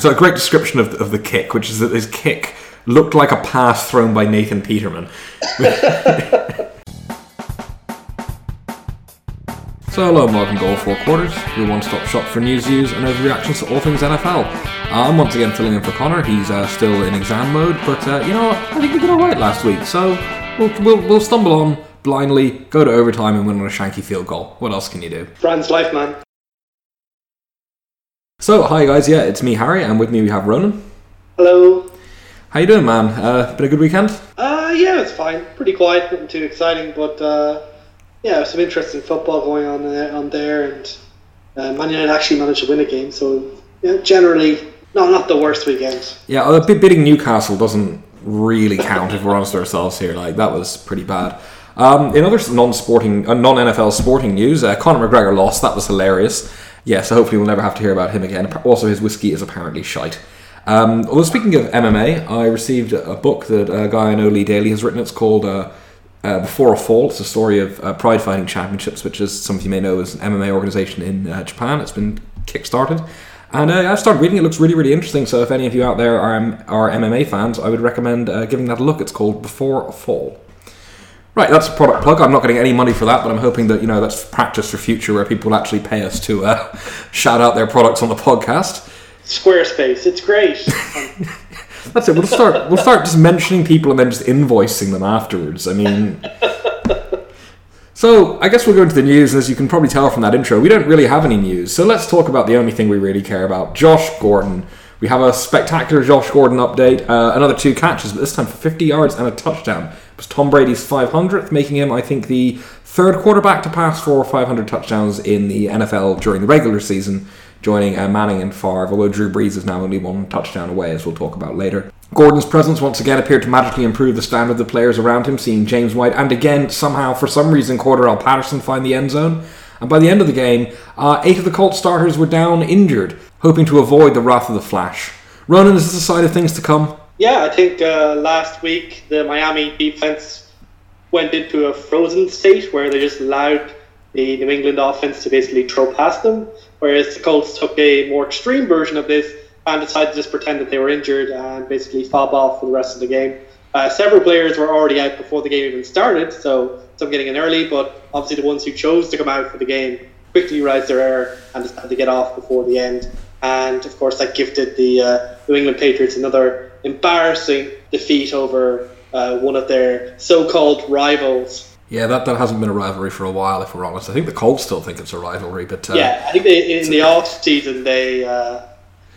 I saw a great description of, of the kick, which is that his kick looked like a pass thrown by Nathan Peterman. So hello and welcome to All Four Quarters, your one-stop shop for news, views, and overreactions to all things NFL. Uh, I'm once again filling in for Connor. He's uh, still in exam mode, but uh, you know what? I think we did all right last week. So we'll, we'll, we'll stumble on blindly, go to overtime, and win on a shanky field goal. What else can you do? Brand's life, man. So hi guys, yeah, it's me Harry, and with me we have Ronan. Hello. How you doing, man? Uh, been a good weekend? Uh, yeah, it's fine. Pretty quiet, nothing too exciting, but uh, yeah, some interesting football going on there, on there, and uh, Man United actually managed to win a game. So yeah, generally, no, not the worst weekend. Yeah, bit- beating Newcastle doesn't really count if we're honest with ourselves here. Like that was pretty bad. Um, in other non-sporting, uh, non-NFL sporting news, uh, Conor McGregor lost. That was hilarious. Yeah, so hopefully we'll never have to hear about him again. Also, his whiskey is apparently shite. Um, although speaking of MMA, I received a book that a guy I know, Lee Daly, has written. It's called uh, uh, Before a Fall. It's a story of uh, Pride Fighting Championships, which is some of you may know is an MMA organization in uh, Japan. It's been kick-started. And uh, I started reading. It looks really, really interesting. So if any of you out there are, are MMA fans, I would recommend uh, giving that a look. It's called Before a Fall. Right, that's a product plug. I'm not getting any money for that, but I'm hoping that you know that's practice for future, where people actually pay us to uh, shout out their products on the podcast. Squarespace, it's great. That's it. We'll start. We'll start just mentioning people and then just invoicing them afterwards. I mean. So I guess we'll go into the news. As you can probably tell from that intro, we don't really have any news. So let's talk about the only thing we really care about: Josh Gordon. We have a spectacular Josh Gordon update. Uh, another two catches, but this time for 50 yards and a touchdown. Was Tom Brady's 500th, making him, I think, the third quarterback to pass for 500 touchdowns in the NFL during the regular season, joining uh, Manning and Favre. Although Drew Brees is now only one touchdown away, as we'll talk about later. Gordon's presence once again appeared to magically improve the standard of the players around him, seeing James White and again, somehow, for some reason, Cordarrelle Patterson find the end zone. And by the end of the game, uh, eight of the Colts starters were down injured, hoping to avoid the wrath of the Flash. Ronan, is this a sign of things to come? Yeah, I think uh, last week the Miami defense went into a frozen state where they just allowed the New England offense to basically throw past them, whereas the Colts took a more extreme version of this and decided to just pretend that they were injured and basically fob off for the rest of the game. Uh, several players were already out before the game even started, so some getting in early, but obviously the ones who chose to come out for the game quickly realized their error and decided to get off before the end. And of course, that gifted the uh, New England Patriots another embarrassing defeat over uh, one of their so-called rivals. Yeah, that, that hasn't been a rivalry for a while, if we're honest. I think the Colts still think it's a rivalry, but uh, Yeah, I think they, in the off season they uh,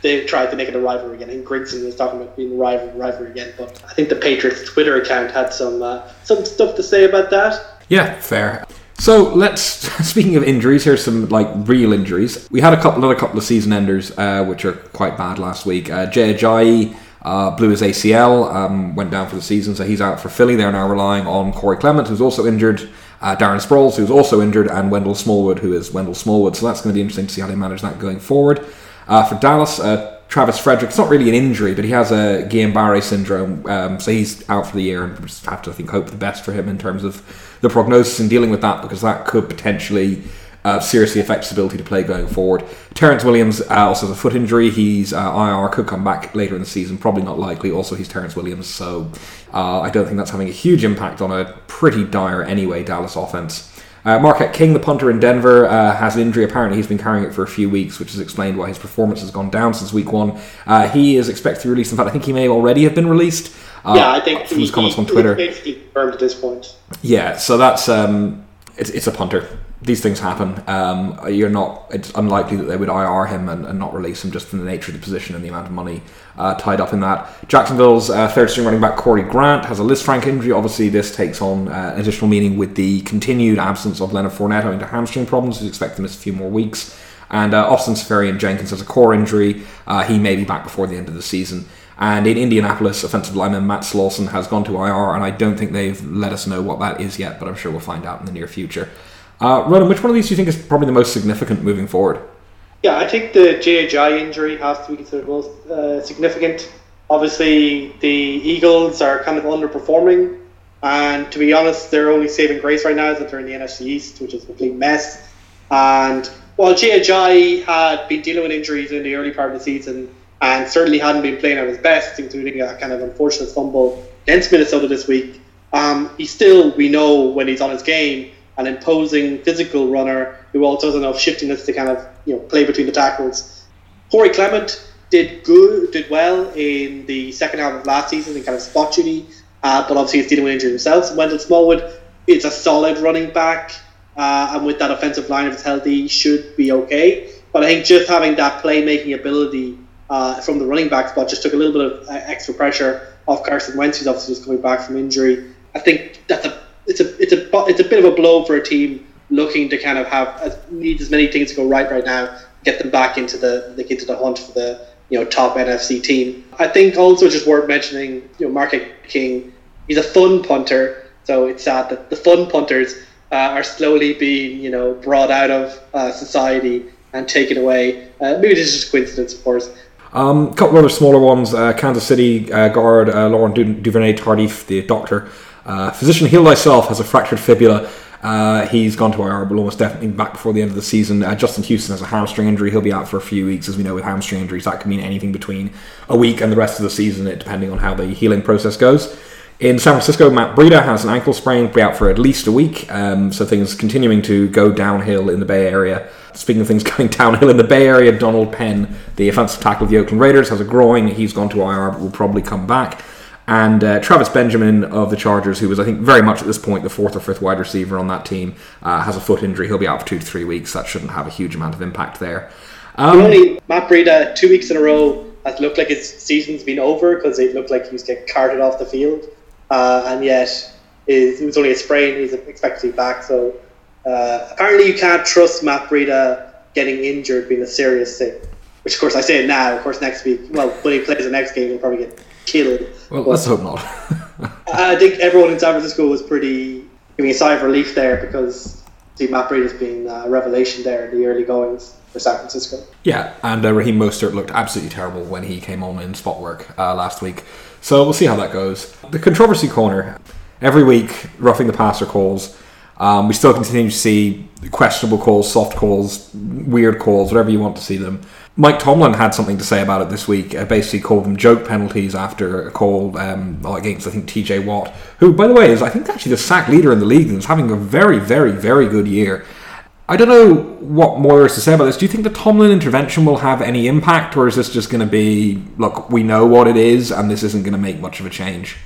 they tried to make it a rivalry again. I think Grigson was talking about being a rival, rivalry again, but I think the Patriots Twitter account had some uh, some stuff to say about that. Yeah, fair. So let's. Speaking of injuries, here's some like real injuries. We had a couple, another couple of season enders, uh, which are quite bad last week. Uh, Jay Ajayi uh, blew his ACL, um, went down for the season, so he's out for Philly. They're now relying on Corey Clement, who's also injured. Uh, Darren Sproles, who's also injured, and Wendell Smallwood, who is Wendell Smallwood. So that's going to be interesting to see how they manage that going forward. Uh, for Dallas, uh, Travis Frederick, it's not really an injury, but he has a Guillain-Barré syndrome, um, so he's out for the year, and we just have to I think hope the best for him in terms of the prognosis and dealing with that, because that could potentially uh, seriously affect his ability to play going forward. Terrence Williams uh, also has a foot injury. He's uh, IR, could come back later in the season, probably not likely. Also, he's Terrence Williams, so uh, I don't think that's having a huge impact on a pretty dire anyway Dallas offense. Uh, Marquette King, the punter in Denver, uh, has an injury. Apparently, he's been carrying it for a few weeks, which has explained why his performance has gone down since week one. Uh, he is expected to be released. In fact, I think he may already have been released. Uh, yeah, I think from he, his comments he- on Twitter. he's basically confirmed at this point. Yeah, so that's um, it's, it's a punter. These things happen. Um, you're not. It's unlikely that they would IR him and, and not release him just from the nature of the position and the amount of money uh, tied up in that. Jacksonville's uh, third string running back Corey Grant has a Lisfranc injury. Obviously, this takes on uh, additional meaning with the continued absence of Leonard Fournette owing to hamstring problems. He's expected to miss a few more weeks. And uh, Austin Seferian-Jenkins has a core injury. Uh, he may be back before the end of the season. And in Indianapolis, offensive lineman Matt Slauson has gone to IR, and I don't think they've let us know what that is yet, but I'm sure we'll find out in the near future. Uh, Ronan, which one of these do you think is probably the most significant moving forward? Yeah, I think the Ajayi injury has to be considered most uh, significant. Obviously, the Eagles are kind of underperforming, and to be honest, their only saving grace right now is that they're in the NFC East, which is a complete mess. And while Ajayi had been dealing with injuries in the early part of the season and certainly hadn't been playing at his best, including a kind of unfortunate fumble against Minnesota this week. Um, he's still, we know, when he's on his game, an imposing physical runner who also has enough shiftiness to kind of you know play between the tackles. Corey Clement did good, did well in the second half of last season in kind of spot duty, uh, but obviously he's dealing with injury himself. Wendell Smallwood is a solid running back, uh, and with that offensive line, if it's healthy, should be okay. But I think just having that playmaking ability uh, from the running back spot just took a little bit of uh, extra pressure off Carson Wentz, who's obviously just coming back from injury. I think that's a it's a it's a it's a bit of a blow for a team looking to kind of have as, need as many things to go right right now, get them back into the like into the hunt for the you know top NFC team. I think also just worth mentioning, you know, Marquette King. He's a fun punter, so it's sad that the fun punters uh, are slowly being you know brought out of uh, society and taken away. Uh, maybe this is just coincidence, of course. A um, couple other smaller ones. Uh, Kansas City uh, guard uh, Laurent Duvernay Tardif, the doctor, uh, physician, heal thyself, has a fractured fibula. Uh, he's gone to IR, but almost definitely back before the end of the season. Uh, Justin Houston has a hamstring injury. He'll be out for a few weeks. As we know, with hamstring injuries, that can mean anything between a week and the rest of the season, depending on how the healing process goes. In San Francisco, Matt Breida has an ankle sprain, be out for at least a week. Um, so things continuing to go downhill in the Bay Area. Speaking of things going downhill in the Bay Area, Donald Penn, the offensive tackle of the Oakland Raiders, has a groin. He's gone to IR, but will probably come back and uh, Travis Benjamin of the Chargers, who was I think very much at this point the fourth or fifth wide receiver on that team, uh, has a foot injury. He'll be out for two to three weeks. That shouldn't have a huge amount of impact there. Um, only Matt Breida two weeks in a row has looked like his season's been over because it looked like he was getting carted off the field, uh, and yet it was only a sprain. He's expected to be back. So uh, apparently you can't trust Matt Breida getting injured being a serious thing. Which of course I say it now. Of course next week, well when he plays the next game, he'll probably get killed. Well, let's hope not. I think everyone in San Francisco was pretty giving a sigh of relief there because see Matt Breida has been a revelation there in the early goings for San Francisco. Yeah, and uh, Raheem Mostert looked absolutely terrible when he came on in spot work uh, last week. So we'll see how that goes. The controversy corner. Every week, roughing the passer calls. Um, we still continue to see questionable calls, soft calls, weird calls, whatever you want to see them. Mike Tomlin had something to say about it this week. Uh, basically, called them joke penalties after a call um, against I think T.J. Watt, who, by the way, is I think actually the sack leader in the league and is having a very, very, very good year. I don't know what more there is to say about this. Do you think the Tomlin intervention will have any impact, or is this just going to be look, we know what it is, and this isn't going to make much of a change?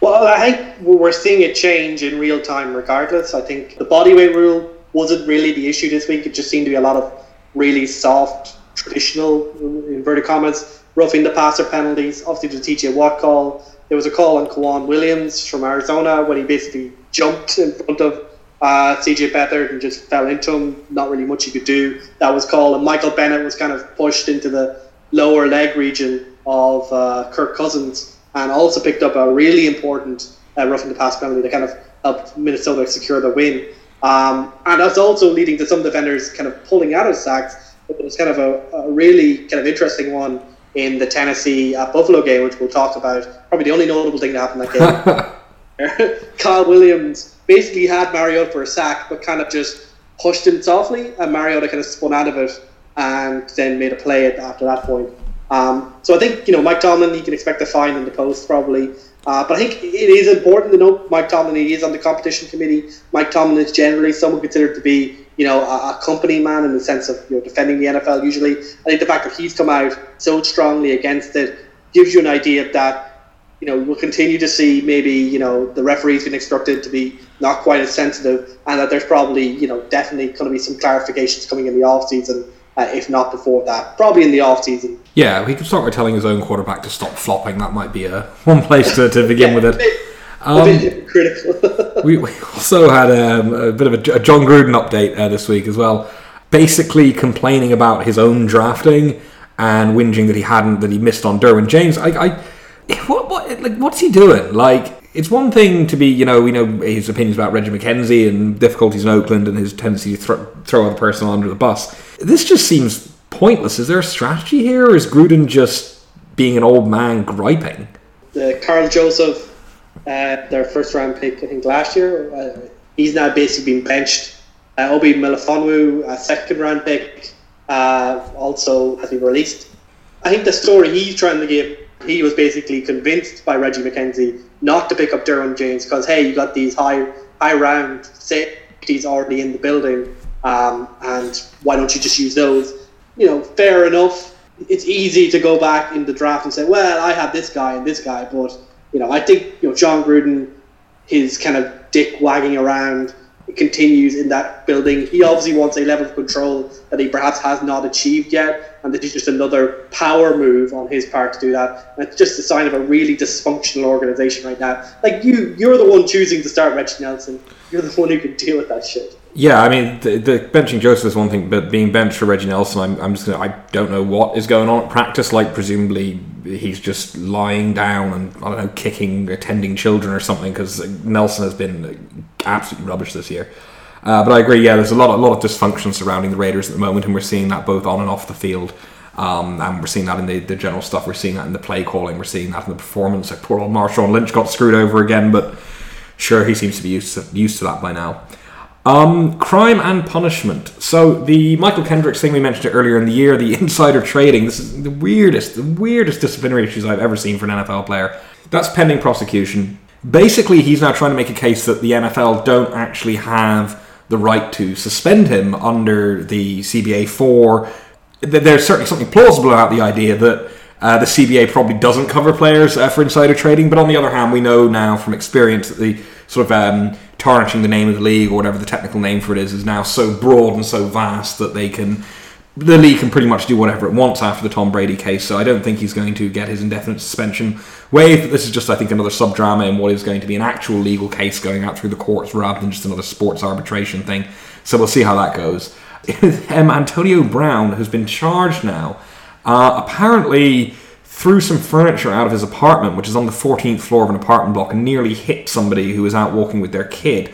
Well, I think we're seeing a change in real time, regardless. I think the bodyweight rule wasn't really the issue this week. It just seemed to be a lot of really soft traditional inverted commas roughing the passer penalties. Obviously, the TJ Watt call. There was a call on K'Waun Williams from Arizona when he basically jumped in front of uh, CJ Beathard and just fell into him. Not really much he could do. That was called. And Michael Bennett was kind of pushed into the lower leg region of uh, Kirk Cousins and also picked up a really important uh, roughing the pass penalty that kind of helped Minnesota secure the win. Um, and that's also leading to some defenders kind of pulling out of sacks it was kind of a, a really kind of interesting one in the Tennessee uh, Buffalo game, which we'll talk about. Probably the only notable thing that happened that game. Kyle Williams basically had Mariota for a sack, but kind of just pushed him softly, and Mariota kind of spun out of it and then made a play after that point. Um, so I think you know Mike Tomlin, he can expect a fine in the post probably. Uh, but I think it is important to note Mike Tomlin. He is on the competition committee. Mike Tomlin is generally someone considered to be you know, a, a, company man in the sense of you know defending the NFL. Usually, I think the fact that he's come out so strongly against it gives you an idea that you know we'll continue to see maybe you know the referees being instructed to be not quite as sensitive, and that there's probably you know definitely going to be some clarifications coming in the off season. Uh, if not before that, probably in the off season. Yeah, he could start by telling his own quarterback to stop flopping. That might be a one place to, to begin yeah, with it. Um, critical. we, we, also had um, a bit of a, a Jon Gruden update uh, this week as well. Basically, complaining about his own drafting and whinging that he hadn't, that he missed on Derwin James. I, I what, what, like, what's he doing? Like, it's one thing to be, you know, we know his opinions about Reggie McKenzie and difficulties in Oakland and his tendency to throw, throw other person under the bus. This just seems pointless. Is there a strategy here, or is Gruden just being an old man griping? The Karl Joseph uh, their first round pick, I think, last year. Uh, he's now basically been benched. Uh, Obi Melifonwu, a second round pick, uh, also has been released. I think the story he's trying to give, he was basically convinced by Reggie McKenzie not to pick up Derwin James because hey, you got these high high round safeties already in the building, um, and why don't you just use those? You know, fair enough. It's easy to go back in the draft and say, well, I have this guy and this guy, but you know, I think you know Jon Gruden, his kind of dick wagging around continues in that building. He obviously wants a level of control that he perhaps has not achieved yet, and this is just another power move on his part to do that. And it's just a sign of a really dysfunctional organization right now. Like you, you're the one choosing to start Reggie Nelson. You're the one who can deal with that shit. Yeah, I mean, the, the benching Joseph is one thing, but being benched for Reggie Nelson, I'm, I'm just gonna, I don't know what is going on at practice. Like, presumably he's just lying down and I don't know, kicking, attending children or something. Because Nelson has been absolutely rubbish this year. Uh, but I agree. Yeah, there's a lot, a lot of dysfunction surrounding the Raiders at the moment, and we're seeing that both on and off the field. Um, and we're seeing that in the, the general stuff. We're seeing that in the play calling. We're seeing that in the performance. Like poor old Marshawn Lynch got screwed over again, but sure, he seems to be used to, used to that by now. Um, crime and punishment. So the Mychal Kendricks thing we mentioned earlier in the year, the insider trading. This is the weirdest, the weirdest disciplinary issues I've ever seen for an NFL player. That's pending prosecution. Basically, he's now trying to make a case that the NFL don't actually have the right to suspend him under the CBA for. There's certainly something plausible about the idea that uh, the CBA probably doesn't cover players uh, for insider trading, but on the other hand, we know now from experience that the sort of um, tarnishing the name of the league or whatever the technical name for it is is now so broad and so vast that they can the league can pretty much do whatever it wants after the Tom Brady case. So I don't think he's going to get his indefinite suspension waived. This is just, I think, another sub drama in what is going to be an actual legal case going out through the courts rather than just another sports arbitration thing. So we'll see how that goes. um, Antonio Brown has been charged now. Uh, apparently threw some furniture out of his apartment, which is on the 14th floor of an apartment block, and nearly hit somebody who was out walking with their kid.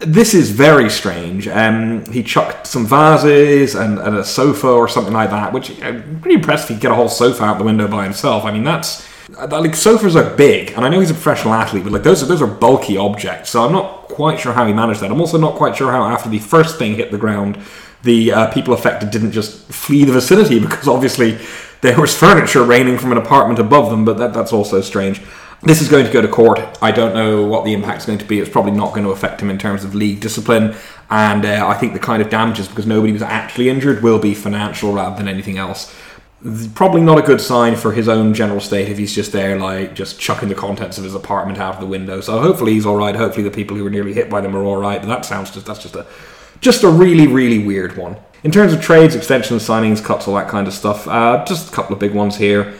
This is very strange. Um, he chucked some vases and, and, a sofa or something like that, which I'm pretty impressed he could get a whole sofa out the window by himself. I mean, that's like sofas are big, and I know he's a professional athlete, but like those are those are bulky objects. So I'm not quite sure how he managed that. I'm also not quite sure how after the first thing hit the ground, the uh, people affected didn't just flee the vicinity because obviously there was furniture raining from an apartment above them, but that, that's also strange. This is going to go to court. I don't know what the impact is going to be. It's probably not going to affect him in terms of league discipline. And uh, I think the kind of damages, because nobody was actually injured, will be financial rather than anything else. Probably not a good sign for his own general state if he's just there, like, just chucking the contents of his apartment out of the window. So hopefully he's all right. Hopefully the people who were nearly hit by them are all right. But that sounds just that's just a just a really really weird one. In terms of trades, extensions, signings, cuts, all that kind of stuff, uh, just a couple of big ones here.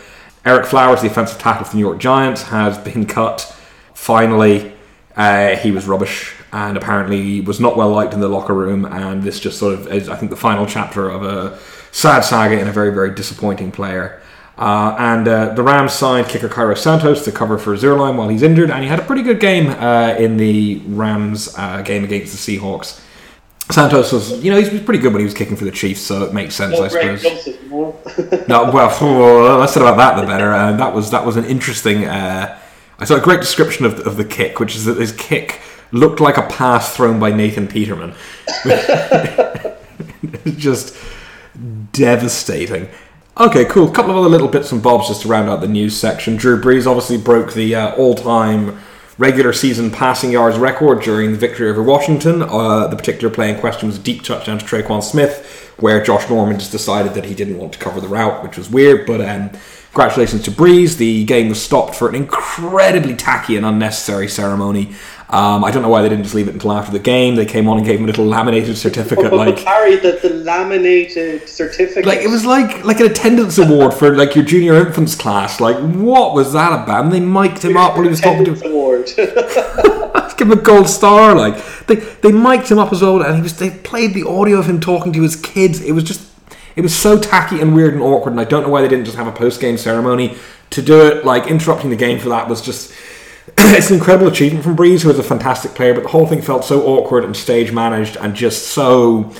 Ereck Flowers, the offensive tackle for the New York Giants, has been cut. Finally, uh, he was rubbish and apparently was not well liked in the locker room. And this just sort of is, I think, the final chapter of a sad saga in a very, very disappointing player. Uh, and uh, the Rams signed kicker Cairo Santos to cover for Zuerlein while he's injured, and he had a pretty good game uh, in the Rams uh, game against the Seahawks. Santos was, you know, he was pretty good when he was kicking for the Chiefs, so it makes sense, I suppose. no, well, less said about that, the better. Uh, that was that was an interesting. Uh, I saw a great description of, of the kick, which is that his kick looked like a pass thrown by Nathan Peterman. just devastating. Okay, cool. A couple of other little bits and bobs just to round out the news section. Drew Brees obviously broke the uh, all-time regular season passing yards record during the victory over Washington. Uh, the particular play in question was a deep touchdown to Tre'Quan Smith, where Josh Norman just decided that he didn't want to cover the route, which was weird. But um, congratulations to Brees. The game was stopped for an incredibly tacky and unnecessary ceremony. Um, I don't know why they didn't just leave it until after the game. They came on and gave him a little laminated certificate, like Harry, the, the laminated certificate. Like it was like like an attendance award for like your junior infants class. Like what was that about? And they mic'd him up while he was talking to. Award. give him a gold star. Like they they mic'd him up as well, and he was they played the audio of him talking to his kids. It was just it was so tacky and weird and awkward. And I don't know why they didn't just have a post game ceremony to do it. Like interrupting the game for that was just it's an incredible achievement from Brees, who is a fantastic player, but the whole thing felt so awkward and stage managed and just so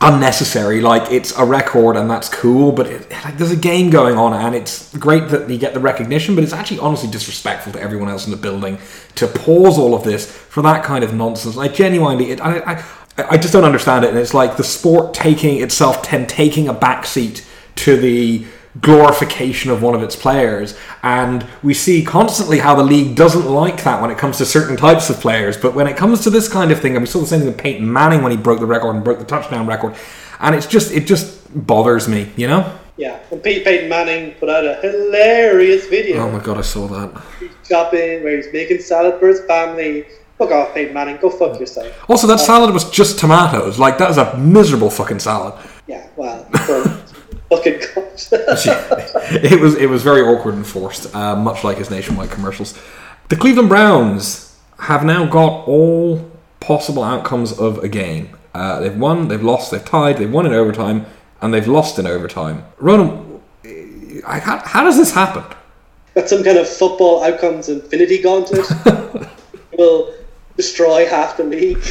unnecessary. Like it's a record and that's cool, but it, like there's a game going on and it's great that you get the recognition, but it's actually honestly disrespectful to everyone else in the building to pause all of this for that kind of nonsense. I genuinely, it, I, I, I just don't understand it. And it's like the sport taking itself, ten, taking a backseat to the glorification of one of its players. And we see constantly how the league doesn't like that when it comes to certain types of players. But when it comes to this kind of thing, and we saw the same thing with Peyton Manning when he broke the record and broke the touchdown record, and it's just it just bothers me, you know. Yeah, and Pete Peyton Manning put out a hilarious video. Oh my god, I saw that. He's shopping where he's making salad for his family. Fuck off, Peyton Manning. Go fuck yourself. Also, that salad was just tomatoes. Like that is a miserable fucking salad. Yeah, well, fucking god. it was it was very awkward and forced, uh, much like his nationwide commercials. The Cleveland Browns have now got all possible outcomes of a game. Uh, they've won, they've lost, they've tied, they've won in overtime, and they've lost in overtime. Ronan, I, how, how does this happen? Got some kind of football outcomes infinity gauntlet. will destroy half the league.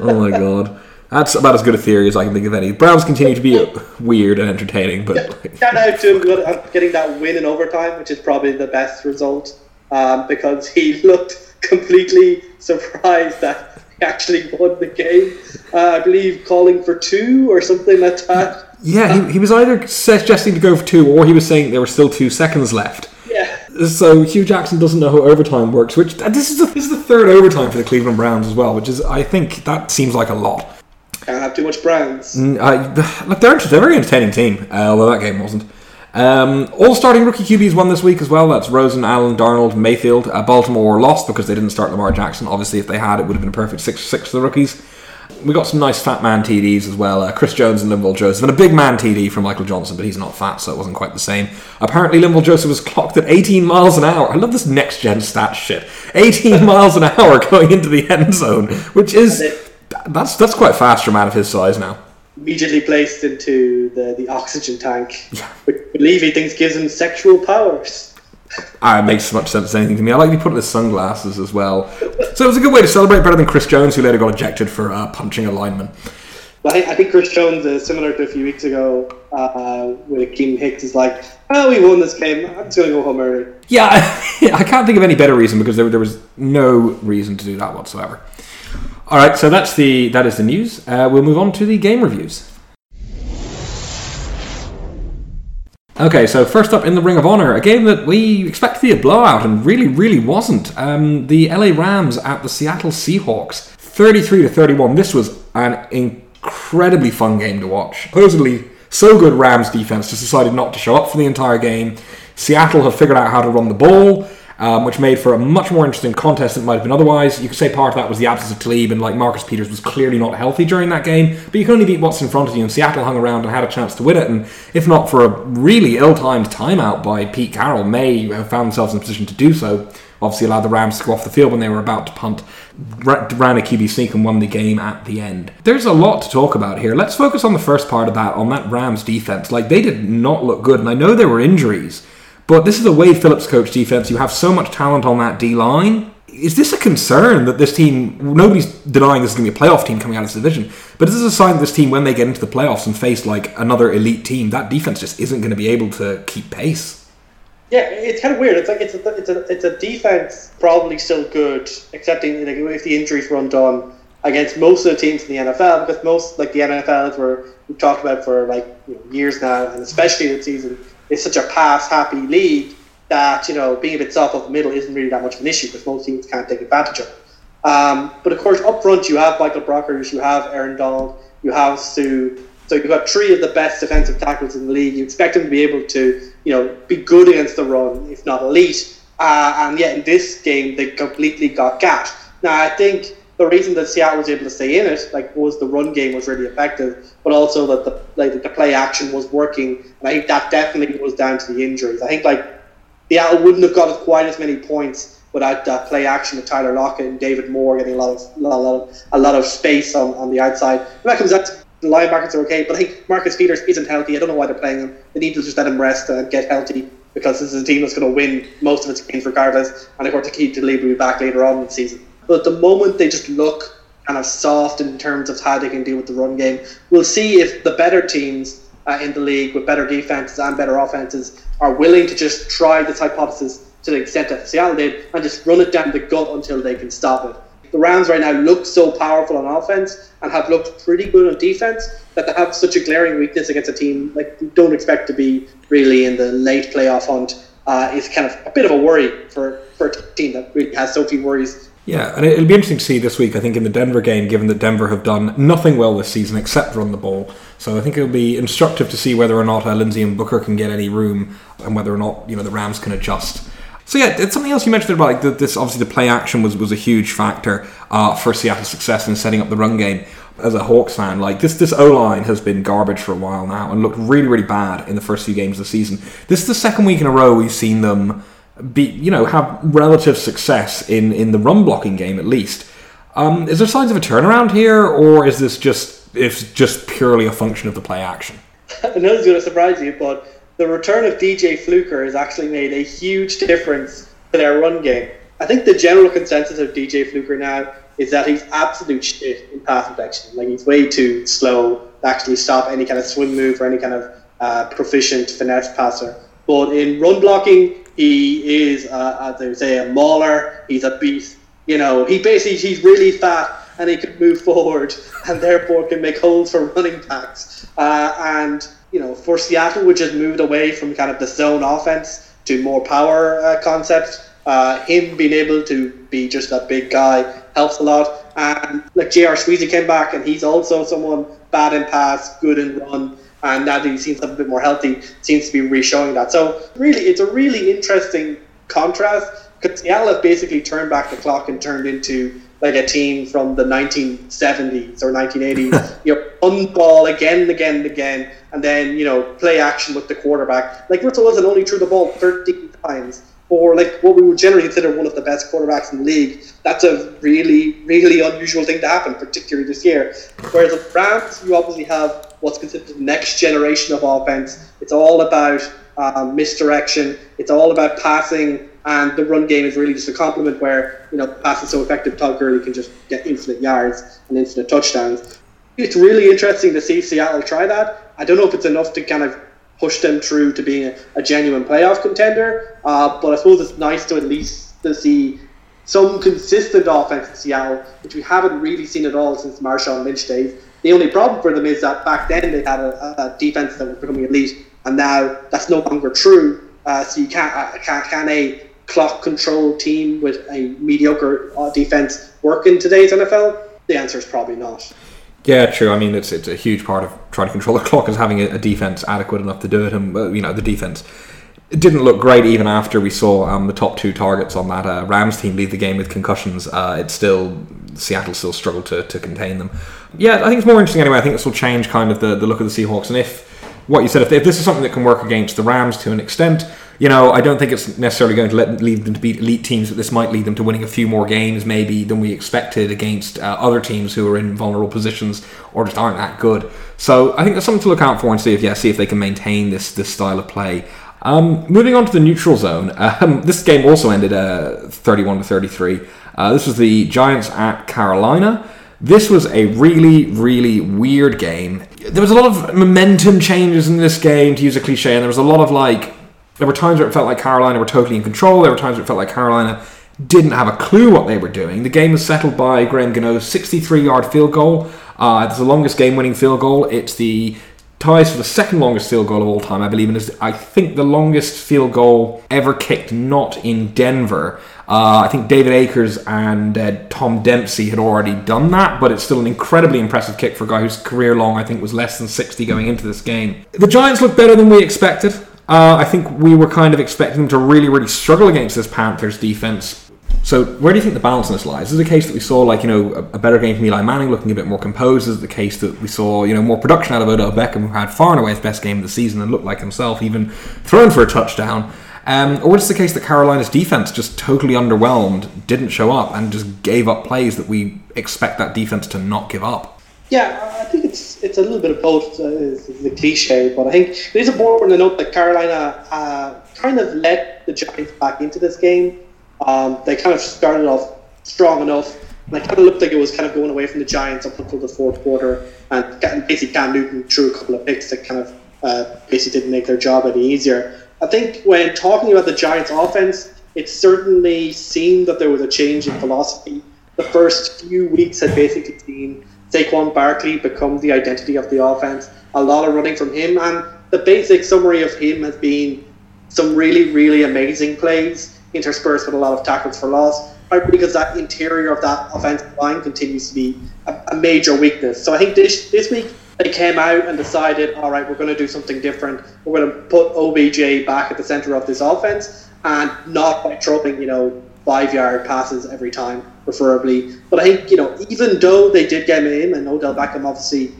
oh my god. That's about as good a theory as I can think of any. Browns continue to be weird and entertaining, but shout out to him getting that win in overtime, which is probably the best result um, because he looked completely surprised that he actually won the game. Uh, I believe calling for two or something like that. Yeah, he, he was either suggesting to go for two, or he was saying there were still two seconds left. Yeah. So Hue Jackson doesn't know how overtime works, which this is the, this is the third overtime for the Cleveland Browns as well, which is I think that seems like a lot. Can't have too much Browns. Mm, I, look, they're, they're a very entertaining team, uh, although that game wasn't. Um, all starting rookie QBs won this week as well. That's Rosen, Allen, Darnold, Mayfield. Uh, Baltimore lost because they didn't start Lamar Jackson. Obviously, if they had, it would have been a perfect 6 6 for the rookies. We got some nice fat man TDs as well. Uh, Chris Jones and Linval Joseph, and a big man TD from Michael Johnson, but he's not fat, so it wasn't quite the same. Apparently, Linval Joseph was clocked at 18 miles an hour. I love this next gen stat shit. 18 miles an hour going into the end zone, which is that's that's quite fast for a man of his size now. Immediately placed into the, the oxygen tank, yeah. which I believe he thinks gives him sexual powers. Ah, it makes as much sense as anything to me. I like he put on his sunglasses as well. So it was a good way to celebrate better than Chris Jones, who later got ejected for uh, punching a lineman. Well, I, think Chris Jones is similar to a few weeks ago uh, with Akiem Hicks. Is like, oh, we won this game. I'm just going to go home early. Yeah, I can't think of any better reason because there, there was no reason to do that whatsoever. All right, so that's the that is the news. Uh, we'll move on to the game reviews. Okay, so first up in the Ring of Honor, a game that we expected to be a blowout and really, really wasn't. Um, the LA Rams at the Seattle Seahawks, 33 to 31. This was an incredibly fun game to watch. Supposedly, so good Rams defense just decided not to show up for the entire game. Seattle have figured out how to run the ball um, which made for a much more interesting contest than it might have been otherwise. You could say part of that was the absence of Talib, and like Marcus Peters was clearly not healthy during that game, but you can only beat what's in front of you, and Seattle hung around and had a chance to win it, and if not for a really ill-timed timeout by Pete Carroll, may have found themselves in a position to do so. Obviously, allowed the Rams to go off the field when they were about to punt, ran a QB sneak and won the game at the end. There's a lot to talk about here. Let's focus on the first part of that, on that Rams defense. Like, they did not look good, and I know there were injuries. But this is a Wade Phillips coach defense. You have so much talent on that D line. Is this a concern that this team? Nobody's denying this is going to be a playoff team coming out of this division, but is this a sign that this team, when they get into the playoffs and face like another elite team, that defense just isn't going to be able to keep pace? Yeah, it's kind of weird. It's like it's a it's a it's a defense probably still good, excepting like if the injuries run done against most of the teams in the NFL, because most like the NFL is where we've talked about for like you know, years now, and especially this season is such a pass happy league that you know being a bit soft off the middle isn't really that much of an issue because most teams can't take advantage of it. Um, but of course, up front you have Michael Brockers, you have Aaron Donald, you have Suh. So you've got three of the best defensive tackles in the league. You expect them to be able to, you know, be good against the run, if not elite. Uh, and yet in this game, they completely got gashed. Now I think the reason that Seattle was able to stay in it, like, was the run game was really effective, but also that the like the play action was working, and I think that definitely was down to the injuries. I think like Seattle wouldn't have got quite as many points without that play action with Tyler Lockett and David Moore getting a lot of a lot of, a lot of space on, on the outside. And that comes out the linebackers are okay, but I think Marcus Peters isn't healthy. I don't know why they're playing him. They need to just let him rest and get healthy because this is a team that's going to win most of its games regardless. And of course, the Talib will be back later on in the season. But at the moment, they just look kind of soft in terms of how they can deal with the run game. We'll see if the better teams uh, in the league with better defenses and better offenses are willing to just try this hypothesis to the extent that Seattle did and just run it down the gut until they can stop it. The Rams right now look so powerful on offense and have looked pretty good on defense, that they have such a glaring weakness against a team like you don't expect to be really in the late playoff hunt uh, is kind of a bit of a worry for, for a team that really has so few worries. Yeah, and it'll be interesting to see this week. I think in the Denver game, given that Denver have done nothing well this season except run the ball, so I think it'll be instructive to see whether or not uh, Lindsay and Booker can get any room, and whether or not you know the Rams can adjust. So yeah, it's something else you mentioned about like this. Obviously, the play action was was a huge factor uh, for Seattle's success in setting up the run game. As a Hawks fan, like this, this O line has been garbage for a while now and looked really, really bad in the first few games of the season. This is the second week in a row we've seen them be, you know, have relative success in in the run blocking game at least. Um, is there signs of a turnaround here, or is this just it's just purely a function of the play action? I know it's going to surprise you, but the return of DJ Fluker has actually made a huge difference to their run game. I think the general consensus of DJ Fluker now is that he's absolute shit in pass protection. Like he's way too slow to actually stop any kind of swim move or any kind of uh, proficient finesse passer. But in run blocking, he is, uh, as they would say, a mauler. He's a beast. You know, he basically he's really fat and he can move forward and therefore can make holes for running backs. Uh, and you know, for Seattle, which has moved away from kind of the zone offense to more power uh, concepts, uh, him being able to be just a big guy helps a lot. And like J.R. Sweezy came back, and he's also someone bad in pass, good in run. And now that he seems a bit more healthy, seems to be re-showing that. So really, it's a really interesting contrast because Seattle has basically turned back the clock and turned into like a team from the 1970s or 1980s. you know, run ball again and again and again, and then you know play action with the quarterback. Like Russell Wilson only threw the ball 13 times, or like what we would generally consider one of the best quarterbacks in the league. That's a really, really unusual thing to happen, particularly this year. Whereas the Rams, you obviously have what's considered the next generation of offense. It's all about um, misdirection. It's all about passing and the run game is really just a complement where you know the pass is so effective. Todd Gurley can just get infinite yards and infinite touchdowns. It's really interesting to see Seattle try that. I don't know if it's enough to kind of push them through to being a, a genuine playoff contender, uh, but I suppose it's nice to at least to see some consistent offense in Seattle, which we haven't really seen at all since Marshawn Lynch days. The only problem for them is that back then they had a, a defense that was becoming elite, and now that's no longer true. Uh, so you can't, uh, can, can a clock control team with a mediocre uh, defense work in today's NFL? The answer is probably not. Yeah, true. I mean, it's it's a huge part of trying to control the clock is having a, a defense adequate enough to do it. And you know, the defense it didn't look great even after we saw um, the top two targets on that uh, Rams team leave the game with concussions. Uh, it's still Seattle still struggled to, to contain them. Yeah, I think it's more interesting anyway. I think this will change kind of the, the look of the Seahawks. And if what you said, if, if this is something that can work against the Rams to an extent, you know, I don't think it's necessarily going to let, lead them to beat elite teams, but this might lead them to winning a few more games maybe than we expected against uh, other teams who are in vulnerable positions or just aren't that good. So I think there's something to look out for and see if yeah, see if they can maintain this this style of play. Um, moving on to the neutral zone, um, this game also ended uh, 31 to 33. Uh, this was the Giants at Carolina. This was a really, really weird game. There was a lot of momentum changes in this game, to use a cliche, and there was a lot of like there were times where it felt like Carolina were totally in control. There were times where it felt like Carolina didn't have a clue what they were doing. The game was settled by Graham Gano's 63-yard field goal. Uh, it's the longest game-winning field goal. It's the ties for the second longest field goal of all time, I believe, and is I think the longest field goal ever kicked not in Denver. Uh, I think David Akers and uh, Tom Dempsey had already done that, but it's still an incredibly impressive kick for a guy whose career long I think was less than 60 going into this game. The Giants look better than we expected. Uh, I think we were kind of expecting them to really, really struggle against this Panthers defense. So, where do you think the balance in this lies? Is it the case that we saw, like, you know, a, better game from Eli Manning looking a bit more composed? Is it the case that we saw, you know, more production out of Odell Beckham, who had far and away his best game of the season and looked like himself, even thrown for a touchdown? Um, or is it the case that Carolina's defense just totally underwhelmed, didn't show up, and just gave up plays that we expect that defense to not give up? Yeah, I think it's it's a little bit of both. Uh, the cliche, but I think it is important to note that Carolina uh, kind of let the Giants back into this game. Um, they kind of started off strong enough, and it kind of looked like it was kind of going away from the Giants up until the fourth quarter. And basically, Cam Newton threw a couple of picks that kind of uh, basically didn't make their job any easier. I think when talking about the Giants' offense, it certainly seemed that there was a change in philosophy. The first few weeks had basically seen Saquon Barkley become the identity of the offense. A lot of running from him, and the basic summary of him has been some really, really amazing plays interspersed with a lot of tackles for loss. Because that interior of that offensive line continues to be a, a major weakness. So I think this this week they came out and decided, all right, we're going to do something different. We're going to put OBJ back at the center of this offense, and not by throwing, you know, five yard passes every time, preferably. But I think, you know, even though they did get him in, and Odell Beckham obviously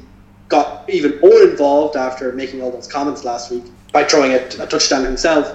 got even more involved after making all those comments last week by throwing a, a touchdown himself,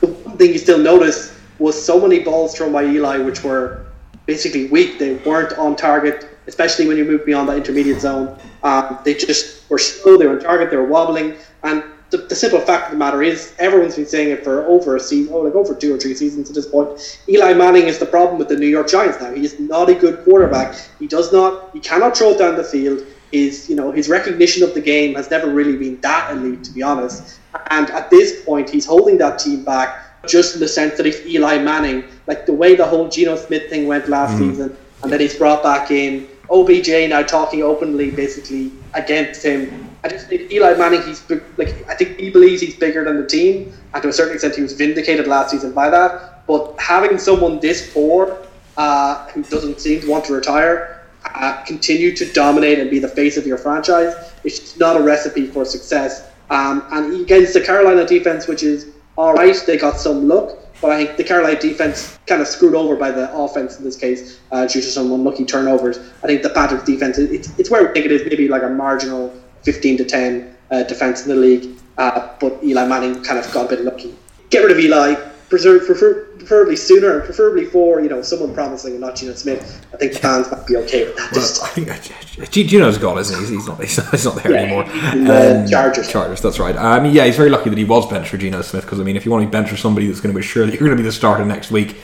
the one thing you still notice was so many balls thrown by Eli, which were basically weak. They weren't on target, especially when you move beyond that intermediate zone. Um, they just were slow. They were on target. They were wobbling. And the, the, simple fact of the matter is, everyone's been saying it for over a season, oh, like over two or three seasons at this point. Eli Manning is the problem with the New York Giants now. He is not a good quarterback. He does not. He cannot throw down the field. His, you know, his recognition of the game has never really been that elite, to be honest. And at this point, he's holding that team back just in the sense that if Eli Manning, like the way the whole Geno Smith thing went last mm. season, and then he's brought back in OBJ now talking openly, basically against him. I just think Eli Manning, he's like I think he believes he's bigger than the team, and to a certain extent, he was vindicated last season by that. But having someone this poor, uh, who doesn't seem to want to retire, uh, continue to dominate and be the face of your franchise, it's not a recipe for success. Um, and against the Carolina defense, which is all right, they got some luck, but I think the Carolina defense kind of screwed over by the offense in this case uh, due to some unlucky turnovers. I think the Panthers defense, it's, it's where we think it is, maybe like a marginal 15 to 10 uh, defense in the league, uh, but Eli Manning kind of got a bit lucky. Get rid of Eli, preserve, prefer, preferably sooner, and preferably for you know someone promising and not Geno Smith. I think fans might be okay with that. Well, I think uh, uh, Geno's gone, isn't he? He's not. He's not there yeah, anymore. Uh, um, Chargers. Chargers. That's right. I mean, yeah, he's very lucky that he was benched for Geno Smith because I mean, if you want to be benched for somebody that's going to be sure that you're going to be the starter next week.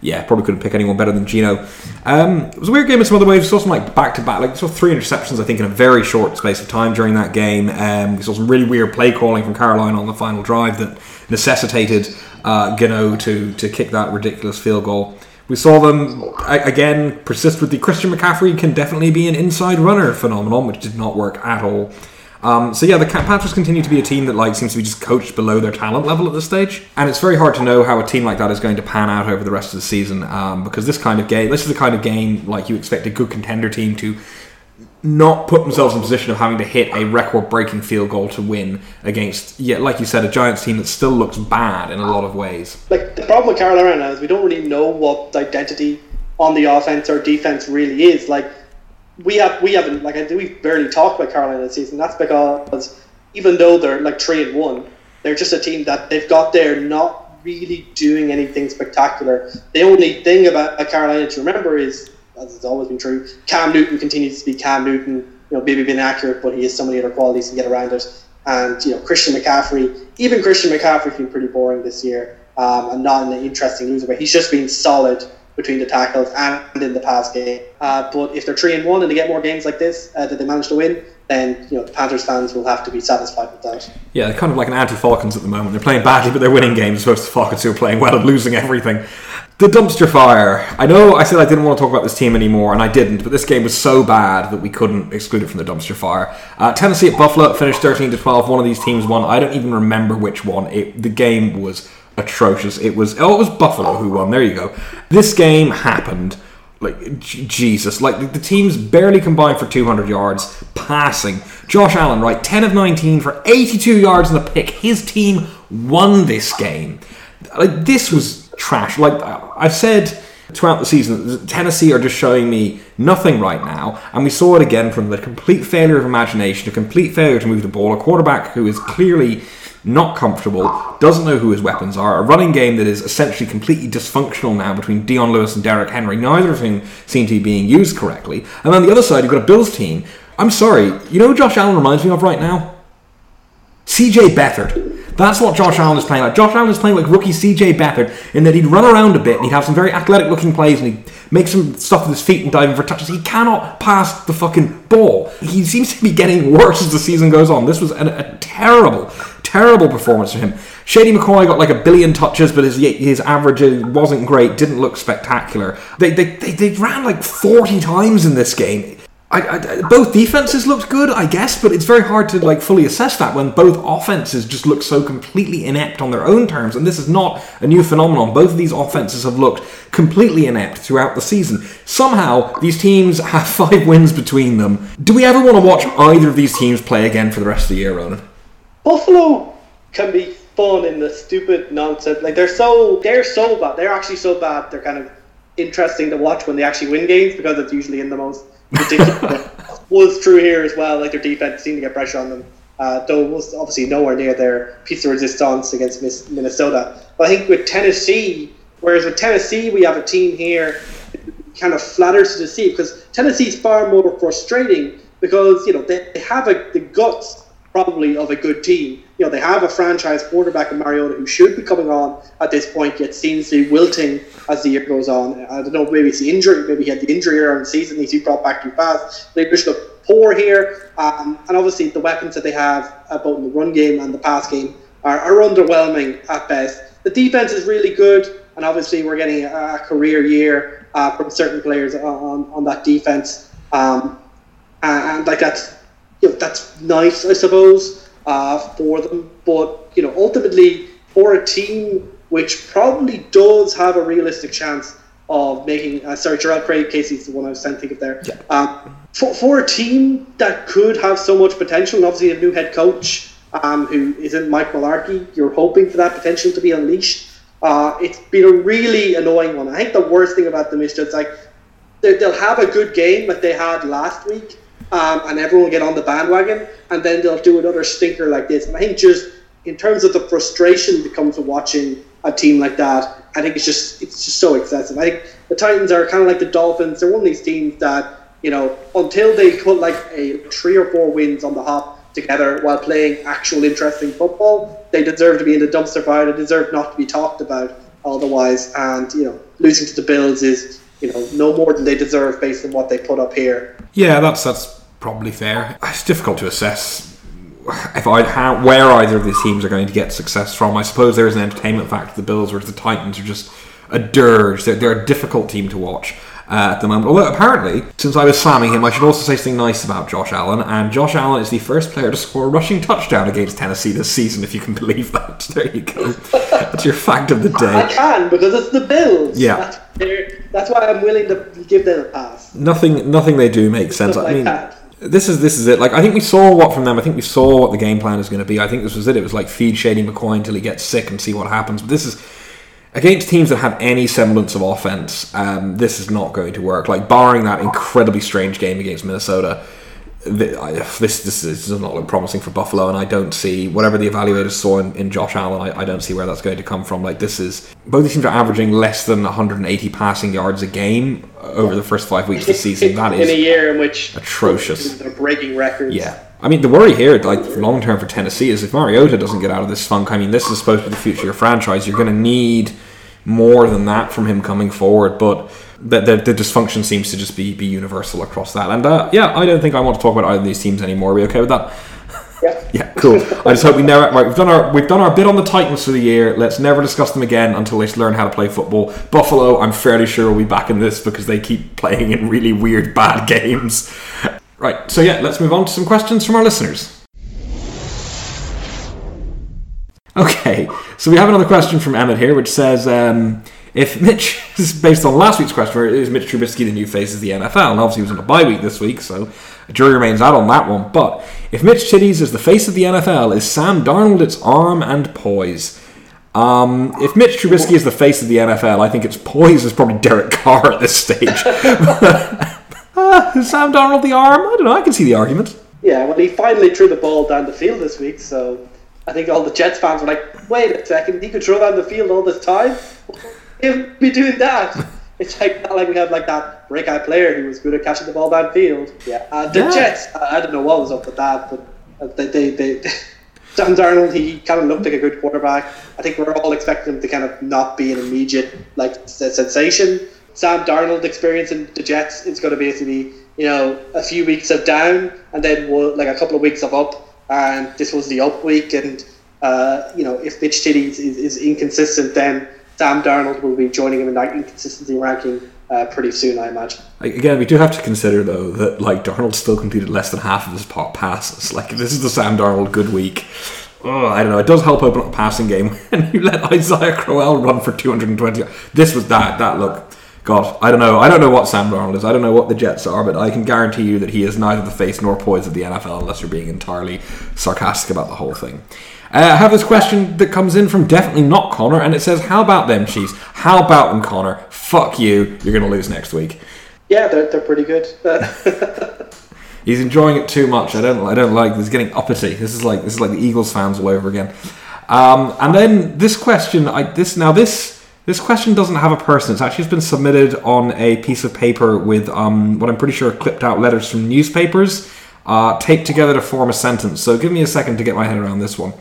Yeah, probably couldn't pick anyone better than Geno. Um, it was a weird game in some other ways. We saw some like back to back, like saw three interceptions, I think, in a very short space of time during that game. Um, we saw some really weird play calling from Carolina on the final drive that necessitated uh, Gano to to kick that ridiculous field goal. We saw them again persist with the Christian McCaffrey can definitely be an inside runner phenomenon, which did not work at all. Um, so yeah, the Panthers continue to be a team that like seems to be just coached below their talent level at this stage, and it's very hard to know how a team like that is going to pan out over the rest of the season um, because this kind of game, this is the kind of game like you expect a good contender team to not put themselves in position of having to hit a record-breaking field goal to win against, yeah, like you said, a Giants team that still looks bad in a lot of ways. Like the problem with Carolina is we don't really know what identity on the offense or defense really is. Like we have, we haven't, like I do, we barely talked about Carolina this season. That's because even though they're like three and one, they're just a team that they've got there not really doing anything spectacular. The only thing about Carolina to remember is as it's always been true. Cam Newton continues to be Cam Newton. You know, maybe being accurate, but he has so many other qualities to get around it. And you know, Christian McCaffrey, even Christian McCaffrey's been pretty boring this year, um, and not an interesting loser But He's just been solid between the tackles and in the pass game. Uh, but if they're three and one and they get more games like this uh, that they manage to win, then you know the Panthers fans will have to be satisfied with that. Yeah, they're kind of like an anti-Falcons at the moment. They're playing badly, but they're winning games. To the Falcons who are playing well and losing everything. The dumpster fire. I know I said I didn't want to talk about this team anymore, and I didn't, but this game was so bad that we couldn't exclude it from the dumpster fire. Uh, Tennessee at Buffalo finished 13 to 12. One of these teams won. I don't even remember which one. It, the game was atrocious. It was oh, it was Buffalo who won. There you go. This game happened. Like Jesus, like the teams barely combined for 200 yards passing. Josh Allen, right, 10 of 19 for 82 yards in the pick. His team won this game. Like this was trash. Like I've said throughout the season, Tennessee are just showing me nothing right now, and we saw it again from the complete failure of imagination, a complete failure to move the ball, a quarterback who is clearly not comfortable, doesn't know who his weapons are, a running game that is essentially completely dysfunctional now between Dion Lewis and Derrick Henry, neither of whom seem to be being used correctly. And on the other side, you've got a Bills team. I'm sorry, you know Josh Allen reminds me of right now? CJ Beathard. That's what Josh Allen is playing like. Josh Allen is playing like rookie CJ Beathard in that he'd run around a bit and he'd have some very athletic looking plays and he'd make some stuff with his feet and dive in for touches. He cannot pass the fucking ball. He seems to be getting worse as the season goes on. This was a, a terrible, terrible performance from him. Shady McCoy got like a billion touches, but his his average wasn't great. Didn't look spectacular. They they, they, they ran like forty times in this game I, I, both defenses looked good, I guess, but it's very hard to like fully assess that when both offenses just look so completely inept on their own terms. And this is not a new phenomenon. Both of these offenses have looked completely inept throughout the season. Somehow, these teams have five wins between them. Do we ever want to watch either of these teams play again for the rest of the year, Ronan? Buffalo can be fun in the stupid nonsense. Like they're so they're so bad. They're actually so bad. They're kind of interesting to watch when they actually win games because it's usually in the most was true here as well. Like their defense seemed to get pressure on them. Uh, though it was obviously nowhere near their piece of resistance against Minnesota. But I think with Tennessee, whereas with Tennessee we have a team here kind of flatters to deceive because Tennessee is far more frustrating because you know they, they have a, the guts probably of a good team. You know, they have a franchise quarterback in Mariota who should be coming on at this point, yet seems to be wilting as the year goes on. I don't know, maybe it's the injury, maybe he had the injury earlier in the season, he's brought back too fast. They just look poor here, um, and obviously the weapons that they have, uh, both in the run game and the pass game, are, are underwhelming at best. The defense is really good, and obviously we're getting a, career year uh, from certain players on, on that defense. Um, and, and like that's you know, that's nice, I suppose, uh, for them. But you know, ultimately, for a team which probably does have a realistic chance of making. Uh, sorry, Jurrell Craig Casey's the one I was trying to think of there. Yeah. Um, for, for a team that could have so much potential, and obviously a new head coach um, who isn't Mike Mularkey, you're hoping for that potential to be unleashed. Uh, it's been a really annoying one. I think the worst thing about them is just like they'll have a good game that they had last week, um, and everyone will get on the bandwagon, and then they'll do another stinker like this. And I think just in terms of the frustration that comes with watching a team like that, I think it's just it's just so excessive. I think the Titans are kind of like the Dolphins. They're one of these teams that you know until they put like a three or four wins on the hop together while playing actual interesting football, they deserve to be in the dumpster fire. They deserve not to be talked about otherwise. And you know, losing to the Bills is you know no more than they deserve based on what they put up here. Yeah, that's that's probably fair. It's difficult to assess if I how where either of these teams are going to get success from. I suppose there is an entertainment factor. The Bills versus the Titans are just a dirge. They're, they're a difficult team to watch. Uh, at the moment. Although apparently, since I was slamming him, I should also say something nice about Josh Allen. And Josh Allen is the first player to score a rushing touchdown against Tennessee this season, if you can believe that. There you go. That's your fact of the day. I can because it's the Bills. Yeah. That's, that's why I'm willing to give them a pass. Nothing, nothing they do makes sense. I mean. This is this is it. Like I think we saw what from them. I think we saw what the game plan is going to be. I think this was it. It was like feed Shady McCoy until he gets sick and see what happens. But this is against teams that have any semblance of offense. Um, this is not going to work. Like barring that incredibly strange game against Minnesota, this this, this does not look promising for Buffalo, and I don't see whatever the evaluators saw in, in Josh Allen. I, I, don't see where that's going to come from. Like this is both these teams are averaging less than 180 passing yards a game over the first five weeks of the season. That is in a year in which atrocious. They're breaking records. Yeah. I mean, the worry here, like long term for Tennessee, is if Mariota doesn't get out of this funk. I mean, this is supposed to be the future of your franchise. You're going to need more than that from him coming forward, but the, the, the dysfunction seems to just be, be universal across that. And uh, yeah, I don't think I want to talk about either of these teams anymore. Are we okay with that? Yeah. yeah, cool. I just hope we never. Right, we've done our we've done our bit on the Titans for the year. Let's never discuss them again until they learn how to play football. Buffalo, I'm fairly sure will be back in this because they keep playing in really weird bad games. Right. So yeah, let's move on to some questions from our listeners. Okay, so we have another question from Emmett here, which says, um, if Mitch is based on last week's question, is Mitch Trubisky the new face of the NFL? And obviously he was on a bye week this week, so a jury remains out on that one. But if Mitch Titties is the face of the NFL, is Sam Darnold its arm and poise? Um, if Mitch Trubisky is the face of the NFL, I think its poise is probably Derek Carr at this stage. uh, Sam Darnold the arm? I don't know. I can see the argument. Yeah, well, he finally threw the ball down the field this week, so I think all the Jets fans were like, wait a second, he could throw down the field all this time? He'll be doing that. It's like not like we have like that breakout player who was good at catching the ball downfield. Yeah, uh, the yeah. Jets. I don't know what was up with that, but uh, they, they, they Sam Darnold, he kind of looked like a good quarterback. I think we're all expecting him to kind of not be an immediate like sensation. Sam Darnold experience in the Jets is going to basically you know a few weeks of down and then we'll, like a couple of weeks of up and this was the up week. And uh, you know, if Mitch Titties is, is, inconsistent, then Sam Darnold will be joining him in that inconsistency ranking uh, pretty soon, I imagine. Again, we do have to consider though that like Darnold still completed less than half of his pop passes. Like this is the Sam Darnold good week. Oh, I don't know. It does help open up a passing game when you let Isaiah Crowell run for 220. This was that. That look. God, I don't know. I don't know what Sam Darnold is. I don't know what the Jets are, but I can guarantee you that he is neither the face nor poise of the NFL, unless you're being entirely sarcastic about the whole thing. Uh, I have this question that comes in from definitely not Connor, and it says, "How about them Chiefs? How about them, Connor? Fuck you. You're going to lose next week." Yeah, they're, they're pretty good. He's enjoying it too much. I don't. I don't like. He's getting uppity. This is like this is like the Eagles fans all over again. Um, and then this question. I this now this this question doesn't have a person. It's actually been submitted on a piece of paper with um, what I'm pretty sure are clipped out letters from newspapers, uh, taped together to form a sentence. So give me a second to get my head around this one.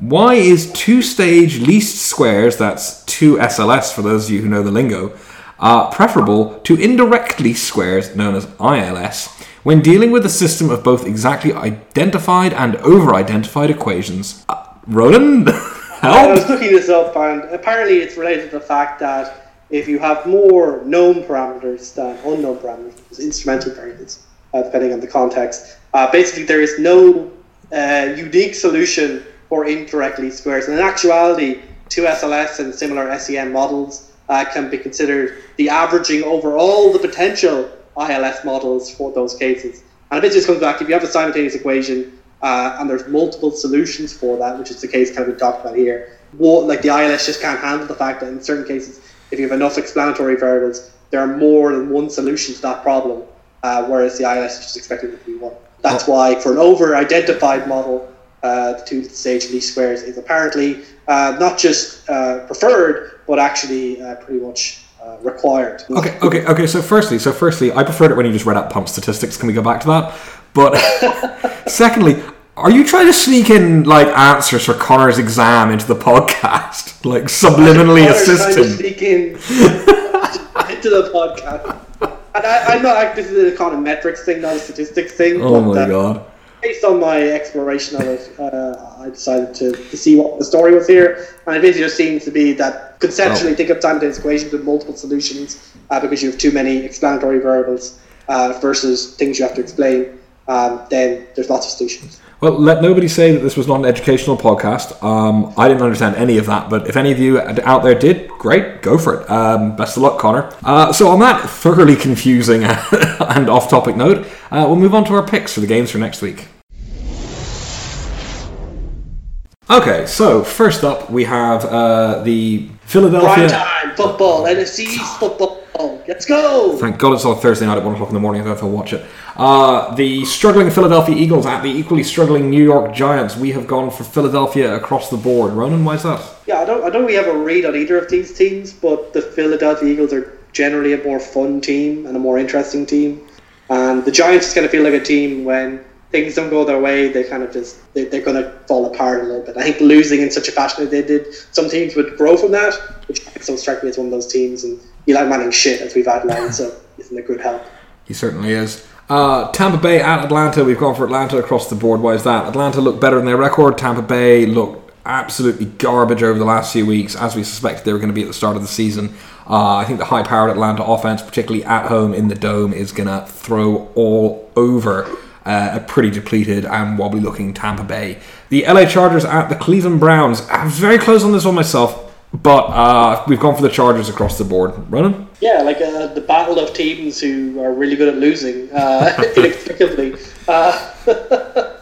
Why is two stage least squares, that's 2 SLS for those of you who know the lingo, uh, preferable to indirect least squares known as ILS when dealing with a system of both exactly identified and over identified equations? Uh, Ronan? I was looking this up, and apparently it's related to the fact that if you have more known parameters than unknown parameters, instrumental variables, uh, depending on the context, uh, basically there is no uh, unique solution for indirect least squares. And in actuality, 2SLS and similar SEM models uh, can be considered the averaging over all the potential ILS models for those cases. And it just comes back if you have a simultaneous equation uh, and there's multiple solutions for that, which is the case kind of we talked about here. What, like the ILS just can't handle the fact that in certain cases, if you have enough explanatory variables, there are more than one solution to that problem, uh, whereas the ILS is just expected to be one. That's why for an over-identified model, uh, the two-stage least squares is apparently uh, not just uh, preferred, but actually uh, pretty much uh, required. Okay, okay, okay. So firstly, so firstly, I preferred it when you just read out pump statistics. Can we go back to that? But secondly, are you trying to sneak in like answers for Connor's exam into the podcast, like subliminally assist him? sneak in into the podcast. And I, am not like this is a econometrics thing, not a statistics thing. Oh my god! Based on my exploration of it, uh, I decided to, to see what the story was here, and it basically just seems to be that conceptually oh. think of simultaneous equations with multiple solutions uh, because you have too many explanatory variables uh, versus things you have to explain um, then there's lots of solutions. Well, let nobody say that this was not an educational podcast. Um, I didn't understand any of that, but if any of you out there did, great, go for it. Um, best of luck, Connor. Uh, so, on that thoroughly confusing and off topic note, uh, we'll move on to our picks for the games for next week. Okay, so first up we have uh, the Philadelphia. Prime time football, NFC football. Let's go! Thank God it's on Thursday night at 1 o'clock in the morning. I don't know if I'll watch it. Uh, the struggling Philadelphia Eagles at the equally struggling New York Giants. We have gone for Philadelphia across the board. Ronan, why is that? Yeah, I don't, I don't really have a read on either of these teams, but the Philadelphia Eagles are generally a more fun team and a more interesting team. And the Giants just kind of feel like a team when things don't go their way, they kind of just they, are going to fall apart a little bit. I think losing in such a fashion that they did, some teams would grow from that, which don't strike me as one of those teams. And Eli Manning shit as we've outlined, so isn't a good help. He certainly is. Uh, Tampa Bay at Atlanta. We've gone for Atlanta across the board. Why is that? Atlanta looked better than their record. Tampa Bay looked absolutely garbage over the last few weeks, as we suspected they were going to be at the start of the season. Uh, I think the high powered Atlanta offense, particularly at home in the dome, is going to throw all over uh, a pretty depleted and wobbly looking Tampa Bay. The LA Chargers at the Cleveland Browns. I was very close on this one myself. But uh, we've gone for the Chargers across the board. Running? Yeah, like uh, the battle of teams who are really good at losing uh, inexplicably. Uh,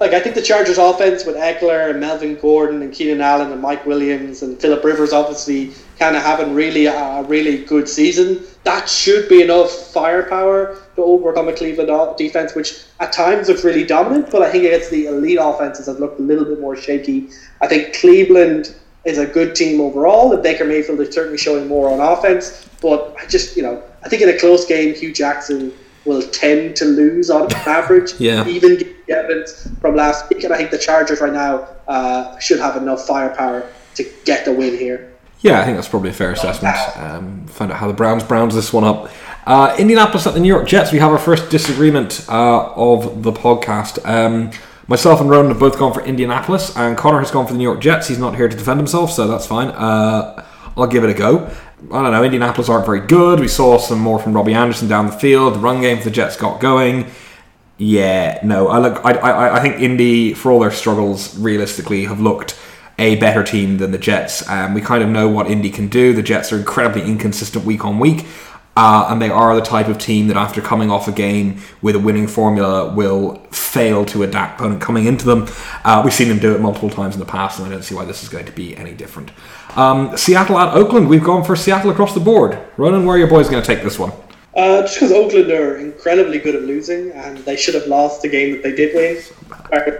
like I think the Chargers' offense with Ekeler and Melvin Gordon and Keenan Allen and Mike Williams and Philip Rivers obviously kind of having really a really good season. That should be enough firepower to overcome a Cleveland defense, which at times looks really dominant, but I think against the elite offenses have looked a little bit more shaky. I think Cleveland is a good team overall. And Baker Mayfield is certainly showing more on offense. But I just, you know, I think in a close game, Hue Jackson will tend to lose on average. yeah. Even the evidence from last week. And I think the Chargers right now uh, should have enough firepower to get the win here. Yeah, I think that's probably a fair assessment. Um, find out how the Browns Browns this one up. Uh, Indianapolis at the New York Jets. We have our first disagreement uh, of the podcast. Um, Myself and Ronan have both gone for Indianapolis, and Connor has gone for the New York Jets. He's not here to defend himself, so that's fine. Uh, I'll give it a go. I don't know. Indianapolis aren't very good. We saw some more from Robbie Anderson down the field. The run game for the Jets got going. Yeah, no. I look. I, I, I think Indy, for all their struggles, realistically, have looked a better team than the Jets. Um, we kind of know what Indy can do. The Jets are incredibly inconsistent week on week. Uh, and they are the type of team that, after coming off a game with a winning formula, will fail to adapt opponent coming into them. Uh, we've seen them do it multiple times in the past, and I don't see why this is going to be any different. Um, Seattle at Oakland, we've gone for Seattle across the board. Ronan, where are your boys going to take this one? Uh, just because Oakland are incredibly good at losing, and they should have lost the game that they did win.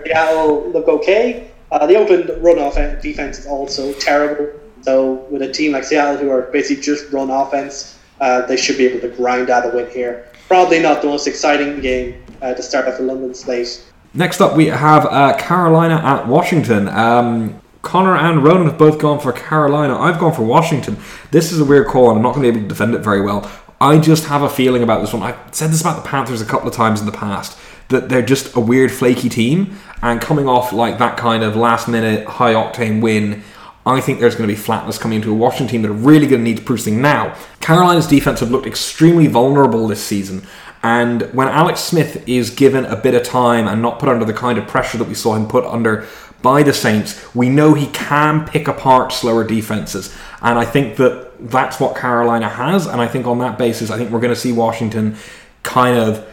Seattle look okay. Uh, the Oakland run off defense is also terrible. So with a team like Seattle, who are basically just run offense, uh, they should be able to grind out a win here. Probably not the most exciting game uh, to start off the London slate. Next up, we have uh, Carolina at Washington. Um, Connor and Ronan have both gone for Carolina. I've gone for Washington. This is a weird call, and I'm not going to be able to defend it very well. I just have a feeling about this one. I've said this about the Panthers a couple of times in the past that they're just a weird, flaky team, and coming off like that kind of last minute, high octane win. I think there's going to be flatness coming into a Washington team that are really going to need things now. Carolina's defense have looked extremely vulnerable this season, and when Alex Smith is given a bit of time and not put under the kind of pressure that we saw him put under by the Saints, we know he can pick apart slower defenses. And I think that that's what Carolina has. And I think on that basis, I think we're going to see Washington kind of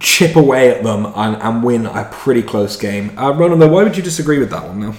chip away at them and, and win a pretty close game. Uh, Ronan, though, why would you disagree with that one, though?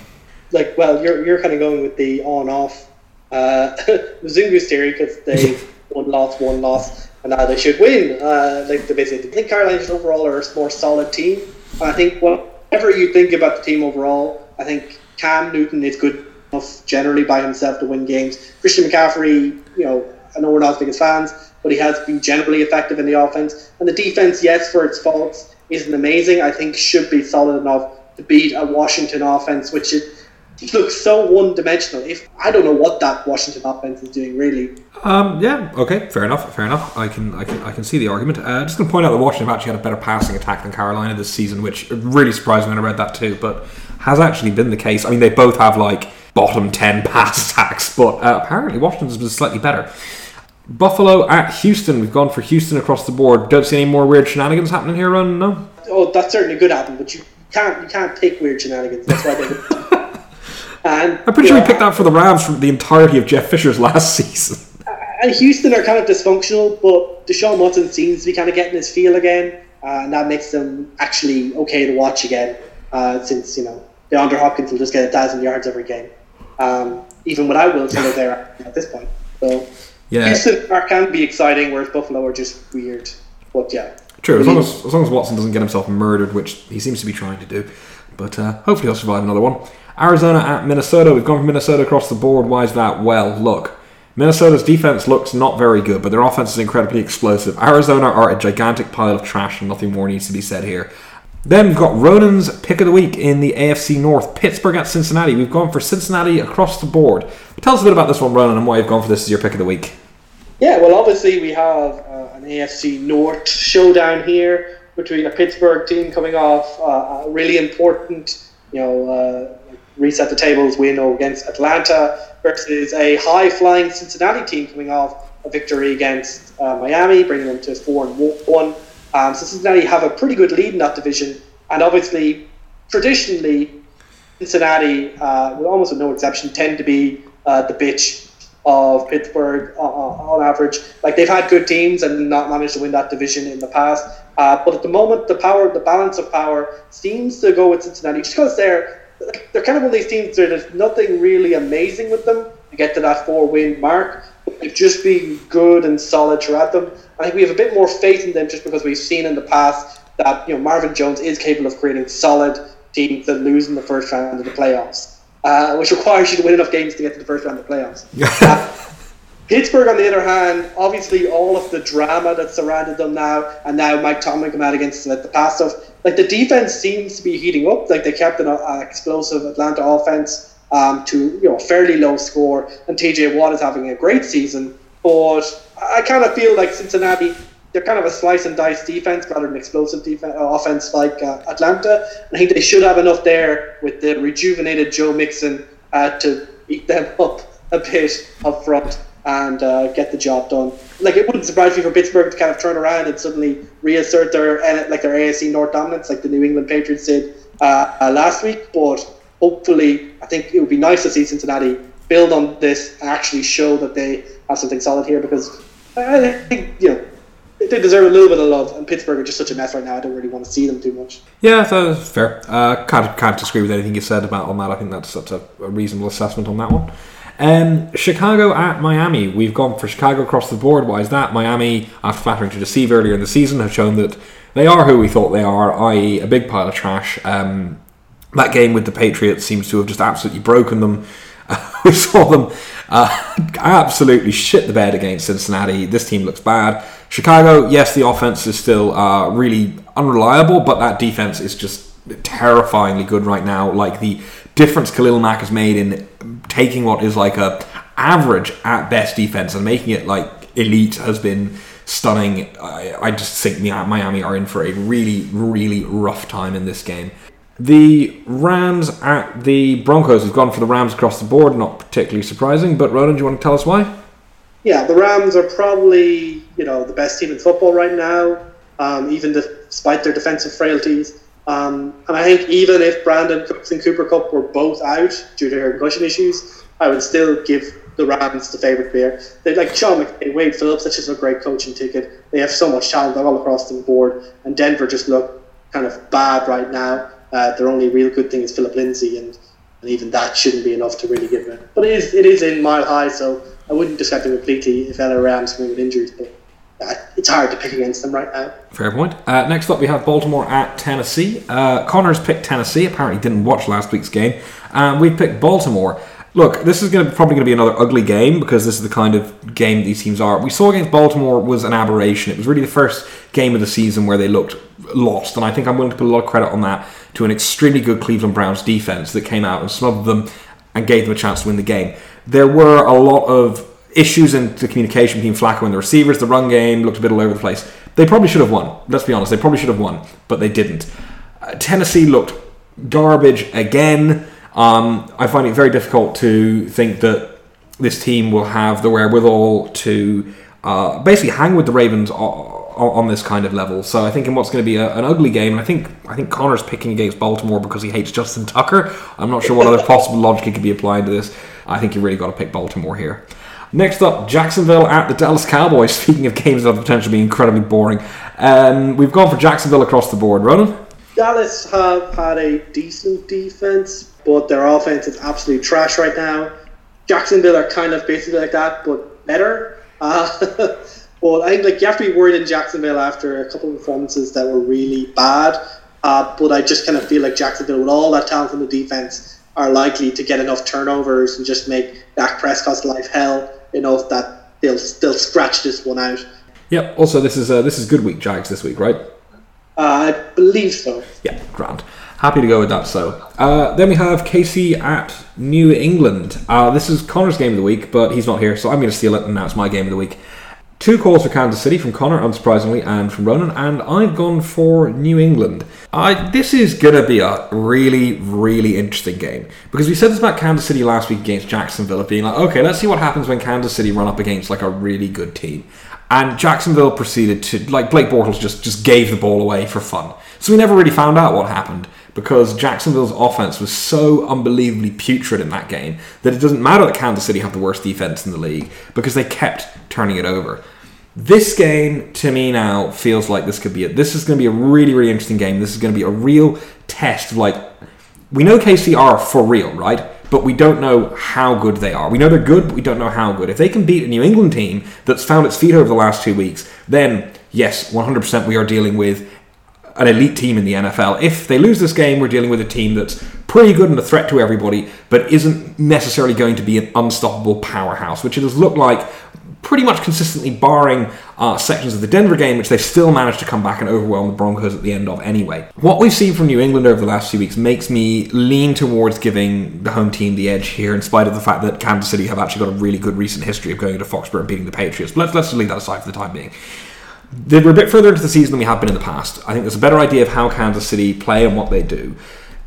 Like, well, you're, you're kind of going with the on off uh, Zungu's theory because they one loss, one loss, and now they should win. Uh, like the basically, I think Carolina overall are a more solid team. I think whatever you think about the team overall, I think Cam Newton is good enough generally by himself to win games. Christian McCaffrey, you know, I know we're not as big as fans, but he has been generally effective in the offense. And the defense, yes, for its faults, isn't amazing. I think should be solid enough to beat a Washington offense, which is looks so one dimensional. If I don't know what that Washington offense is doing, really. Um, yeah, okay, fair enough, fair enough. I can, I can, I can see the argument. Uh, just going to point out that Washington have actually had a better passing attack than Carolina this season, which really surprised me when I read that too. But has actually been the case. I mean, they both have like bottom 10 pass attacks, but uh, apparently Washington's been slightly better. Buffalo at Houston. We've gone for Houston across the board. Don't see any more weird shenanigans happening here, Run? No. Oh, that's certainly good happen, but you can't you can't take weird shenanigans. That's why they. and I'm pretty sure he picked that for the Rams for the entirety of Jeff Fisher's last season. And Houston are kind of dysfunctional, but Deshaun Watson seems to be kind of getting his feel again, uh, and that makes them actually okay to watch again. Uh, since you know DeAndre Hopkins will just get a thousand yards every game, um, even without Will Fuller there at this point. So yeah. Houston can be exciting, whereas Buffalo are just weird. But yeah, true. As long as, as long as Watson doesn't get himself murdered, which he seems to be trying to do, but uh, hopefully he'll survive another one. Arizona at Minnesota. We've gone from Minnesota across the board. Why is that? Well, look. Minnesota's defense looks not very good, but their offense is incredibly explosive. Arizona are a gigantic pile of trash, and nothing more needs to be said here. Then we've got Ronan's pick of the week in the AFC North. Pittsburgh at Cincinnati. We've gone for Cincinnati across the board. Tell us a bit about this one, Ronan, and why you've gone for this as your pick of the week. Yeah, well, obviously we have uh, an AFC North showdown here between a Pittsburgh team coming off uh, a really important, you know, uh, reset the tables win or against Atlanta versus a high flying Cincinnati team coming off a victory against uh, Miami, bringing them to four and one. Um, so Cincinnati have a pretty good lead in that division, and obviously, traditionally, Cincinnati, uh, with almost no exception, tend to be uh, the bitch of Pittsburgh uh, uh, on average. Like they've had good teams and not managed to win that division in the past, uh, but at the moment, the power, the balance of power, seems to go with Cincinnati just because they're they're kind of one of these teams where there's nothing really amazing with them to get to that four win mark. They've just been good and solid throughout them. I think we have a bit more faith in them just because we've seen in the past that you know Marvin Jones is capable of creating solid teams that lose in the first round of the playoffs, uh, which requires you to win enough games to get to the first round of the playoffs. uh, Pittsburgh, on the other hand, obviously all of the drama that surrounded them now, and now Mike Tomlin come out against the past stuff. Like the defense seems to be heating up. Like they kept an uh, explosive Atlanta offense um, to you know fairly low score, and TJ Watt is having a great season. But I kind of feel like Cincinnati, they're kind of a slice and dice defense rather than explosive defense, uh, offense like uh, Atlanta. I think they should have enough there with the rejuvenated Joe Mixon uh, to beat them up a bit up front and uh, get the job done. Like it wouldn't surprise me for Pittsburgh to kind of turn around and suddenly reassert their like their AFC North dominance, like the New England Patriots did uh, uh, last week. But hopefully, I think it would be nice to see Cincinnati build on this and actually show that they have something solid here because I think you know they deserve a little bit of love. And Pittsburgh are just such a mess right now. I don't really want to see them too much. Yeah, that's fair. Uh, can't can't disagree with anything you said about on that. I think that's that's a, a reasonable assessment on that one. Um, Chicago at Miami. We've gone for Chicago across the board. Why is that? Miami, after flattering to deceive earlier in the season, have shown that they are who we thought they are, i.e., a big pile of trash. Um, that game with the Patriots seems to have just absolutely broken them. We saw them uh, absolutely shit the bed against Cincinnati. This team looks bad. Chicago, yes, the offense is still uh, really unreliable, but that defense is just terrifyingly good right now. Like the difference Khalil Mack has made in taking what is like a average at best defense and making it like elite has been stunning. I, I just think Miami are in for a really, really rough time in this game. The Rams at the Broncos. We've gone for the Rams across the board, not particularly surprising. But Ronan, do you want to tell us why? Yeah, the Rams are probably you know the best team in football right now, um, even despite their defensive frailties. Um, and I think even if Brandin Cooks and Cooper Kupp were both out due to their concussion issues, I would still give the Rams the favourite here. They like Sean McVay, Wade Phillips, that's just a great coaching ticket. They have so much talent all across the board, and Denver just look kind of bad right now. Uh, their only real good thing is Philip Lindsay, and, and even that shouldn't be enough to really give it. But it is it is in mile high, so I wouldn't discount them completely if LA Rams come with injuries. But it's hard to pick against them right now. Fair point. Uh, next up, we have Baltimore at Tennessee. Uh, Connor's picked Tennessee. Apparently, didn't watch last week's game. Um, we picked Baltimore. Look, this is to, probably going to be another ugly game because this is the kind of game these teams are. We saw against Baltimore was an aberration. It was really the first game of the season where they looked lost, and I think I'm willing to put a lot of credit on that to an extremely good Cleveland Browns defense that came out and smothered them and gave them a chance to win the game. There were a lot of issues in the communication between Flacco and the receivers. The run game looked a bit all over the place. They probably should have won. Let's be honest. They probably should have won, but they didn't. Uh, Tennessee looked garbage again. Um, I find it very difficult to think that this team will have the wherewithal to uh, basically hang with the Ravens on, on, this kind of level. So I think in what's going to be a, an ugly game, I think I think Connor's picking against Baltimore because he hates Justin Tucker. I'm not sure what other possible logic could be applied to this. I think you really got to pick Baltimore here. Next up, Jacksonville at the Dallas Cowboys. Speaking of games that have potentially be incredibly boring, um, we've gone for Jacksonville across the board. Ronan? Dallas have had a decent defense, but their offense is absolute trash right now. Jacksonville are kind of basically like that, but better. Uh, but I think like you have to be worried in Jacksonville after a couple of performances that were really bad. Uh, but I just kind of feel like Jacksonville, with all that talent on the defense, are likely to get enough turnovers and just make Dak Prescott's life hell enough that they'll still scratch this one out. Yep. Also, this is uh, this is good week Jags this week, right? Uh, I believe so. Yeah, grand. Happy to go with that. So uh, then we have KC at New England. Uh, this is Connor's game of the week, but he's not here, so I'm going to steal it, and now it's my game of the week. Two calls for Kansas City from Connor, unsurprisingly, and from Ronan, and I've gone for New England. I, this is going to be a really, really interesting game because we said this about Kansas City last week against Jacksonville of being like, okay, let's see what happens when Kansas City run up against like a really good team. And Jacksonville proceeded to like Blake Bortles just just gave the ball away for fun. So we never really found out what happened because Jacksonville's offense was so unbelievably putrid in that game that it doesn't matter that Kansas City have the worst defense in the league because they kept turning it over. This game to me now feels like this could be it. This is going to be a really, really interesting game. This is going to be a real test of like we know KC are for real, right? But we don't know how good they are. We know they're good, but we don't know how good. If they can beat a New England team that's found its feet over the last two weeks, then yes, 100% we are dealing with an elite team in the NFL. If they lose this game, we're dealing with a team that's pretty good and a threat to everybody, but isn't necessarily going to be an unstoppable powerhouse, which it has looked like pretty much consistently, barring uh, sections of the Denver game, which they still managed to come back and overwhelm the Broncos at the end of anyway. What we've seen from New England over the last few weeks makes me lean towards giving the home team the edge here, in spite of the fact that Kansas City have actually got a really good recent history of going to Foxborough and beating the Patriots. But let's, let's leave that aside for the time being. We're a bit further into the season than we have been in the past. I think there's a better idea of how Kansas City play and what they do.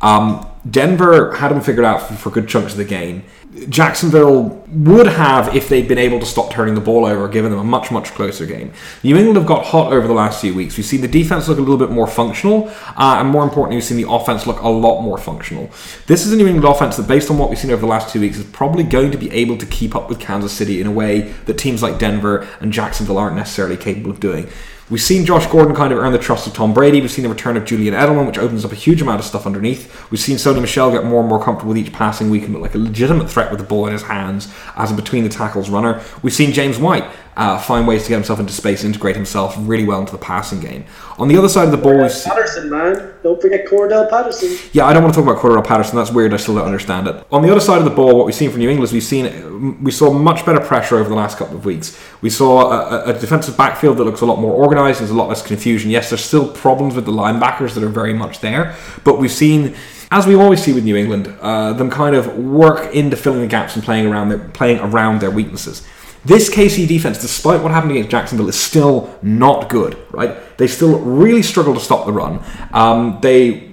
Um, Denver had him figured out for, for good chunks of the game. Jacksonville would have if they'd been able to stop turning the ball over, given them a much, much closer game. New England have got hot over the last few weeks. We've seen the defense look a little bit more functional, uh, and more importantly, we've seen the offense look a lot more functional. This is a New England offense that, based on what we've seen over the last two weeks, is probably going to be able to keep up with Kansas City in a way that teams like Denver and Jacksonville aren't necessarily capable of doing. We've seen Josh Gordon kind of earn the trust of Tom Brady. We've seen the return of Julian Edelman, which opens up a huge amount of stuff underneath. We've seen Sony Michel get more and more comfortable with each passing week and look like a legitimate threat with the ball in his hands as a between the tackles runner. We've seen James White uh, find ways to get himself into space, integrate himself really well into the passing game. On the other side of the ball, Patterson, man, don't forget Cordarrelle Patterson. Yeah, I don't want to talk about Cordarrelle Patterson. That's weird. I still don't understand it. On the other side of the ball, what we've seen from New England is we've seen we saw much better pressure over the last couple of weeks. We saw a, a defensive backfield that looks a lot more organised. There's a lot less confusion. Yes, there's still problems with the linebackers that are very much there, but we've seen as we always see with New England, uh, them kind of work into filling the gaps and playing around their playing around their weaknesses. This KC defense, despite what happened against Jacksonville, is still not good. Right? They still really struggle to stop the run. Um, they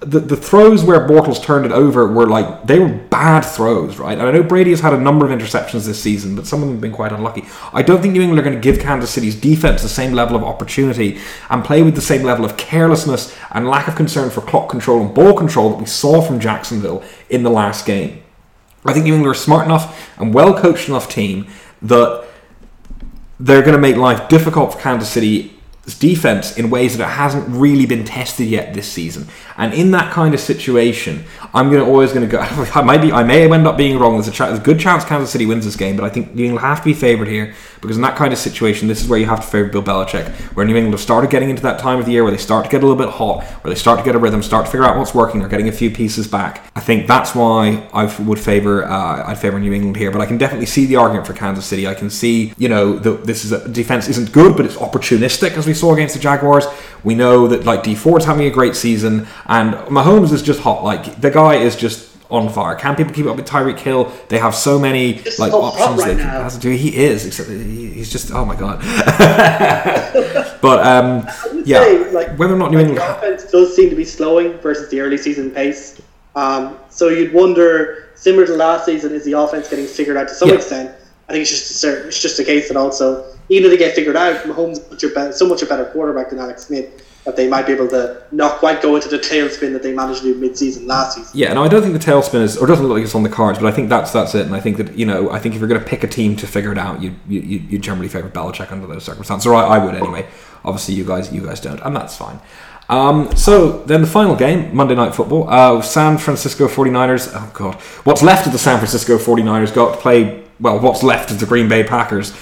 the, the throws where Bortles turned it over were like they were bad throws, right? And I know Brady has had a number of interceptions this season, but some of them have been quite unlucky. I don't think New England are going to give Kansas City's defense the same level of opportunity and play with the same level of carelessness and lack of concern for clock control and ball control that we saw from Jacksonville in the last game. I think New England are a smart enough and well coached enough team that they're going to make life difficult for Kansas City defense in ways that it hasn't really been tested yet this season. And in that kind of situation, I'm going to always going to go. I might be, I may end up being wrong. There's a, there's a good chance Kansas City wins this game, but I think England have to be favoured here because in that kind of situation, this is where you have to favour Bill Belichick. Where New England have started getting into that time of the year where they start to get a little bit hot, where they start to get a rhythm, start to figure out what's working. They're getting a few pieces back. I think that's why I would favour uh, I'd favour New England here. But I can definitely see the argument for Kansas City. I can see you know the, this is a defense isn't good, but it's opportunistic as we saw against the Jaguars. We know that like Dee Ford's having a great season, and Mahomes is just hot. Like the guy is just on fire. Can people keep up with Tyreek Hill? They have so many Just like options right they can pass to. He is. Except he- he's just oh my god. but um, yeah, say, like, whether or not New like, England. offense does seem to be slowing versus the early season pace. Um, so you'd wonder, similar to last season, is the offense getting figured out to some Yeah. extent? I think it's just a, it's just a case that also, even if they get figured out, Mahomes is such a better, so much a better quarterback than Alex Smith that they might be able to not quite go into the tailspin that they managed to do mid-season last season. Yeah, no, I don't think the tailspin is, or doesn't look like it's on the cards, but I think that's that's it. And I think that you know, I think if you're going to pick a team to figure it out, you you, you generally favour Belichick under those circumstances, or I, I would anyway. Obviously, you guys you guys don't, and that's fine. Um, so then the final game, Monday Night Football, uh, San Francisco 49ers. Oh god, what's left of the San Francisco 49ers got to play. Well, what's left of the Green Bay Packers?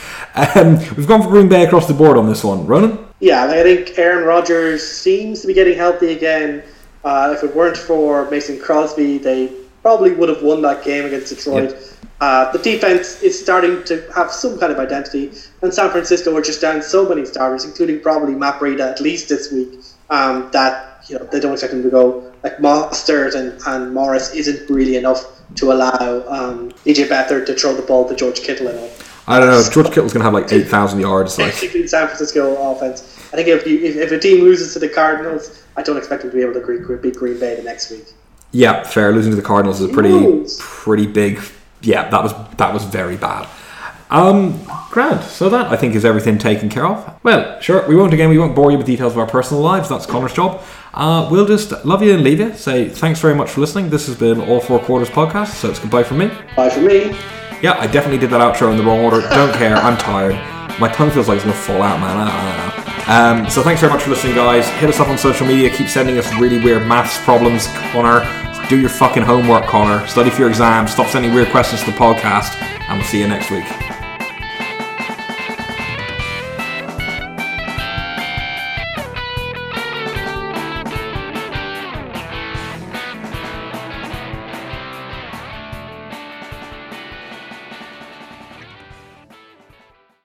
Um, we've gone for Green Bay across the board on this one. Ronan. Yeah, I think Aaron Rodgers seems to be getting healthy again. Uh, if it weren't for Mason Crosby, they probably would have won that game against Detroit. Uh, the defense is starting to have some kind of identity, and San Francisco are just down so many starters, including probably Matt Breida at least this week, um, that you know they don't expect him to go. Like Mostert and, and Morris isn't really enough to allow um, CJ Beathard to throw the ball to George Kittle and all. I don't know. George Kittle's going to have like eight thousand yards. Like San Francisco offense. I think if, you, if if a team loses to the Cardinals, I don't expect them to be able to beat Green Bay the next week. Yeah, fair. Losing to the Cardinals is a pretty, pretty big. Yeah, that was that was very bad. Um, grand. So that I think is everything taken care of. Well, sure. We won't again. We won't bore you with details of our personal lives. That's Connor's job. Uh, we'll just love you and leave you. Say thanks very much for listening. This has been All Four Quarters podcast. So it's goodbye from me. Bye for me. Yeah, I definitely did that outro in the wrong order. Don't care. I'm tired. My tongue feels like it's gonna fall out, man. Um, so thanks very much for listening, guys. Hit us up on social media. Keep sending us really weird maths problems, Connor. Do your fucking homework, Connor. Study for your exams. Stop sending weird questions to the podcast, and we'll see you next week.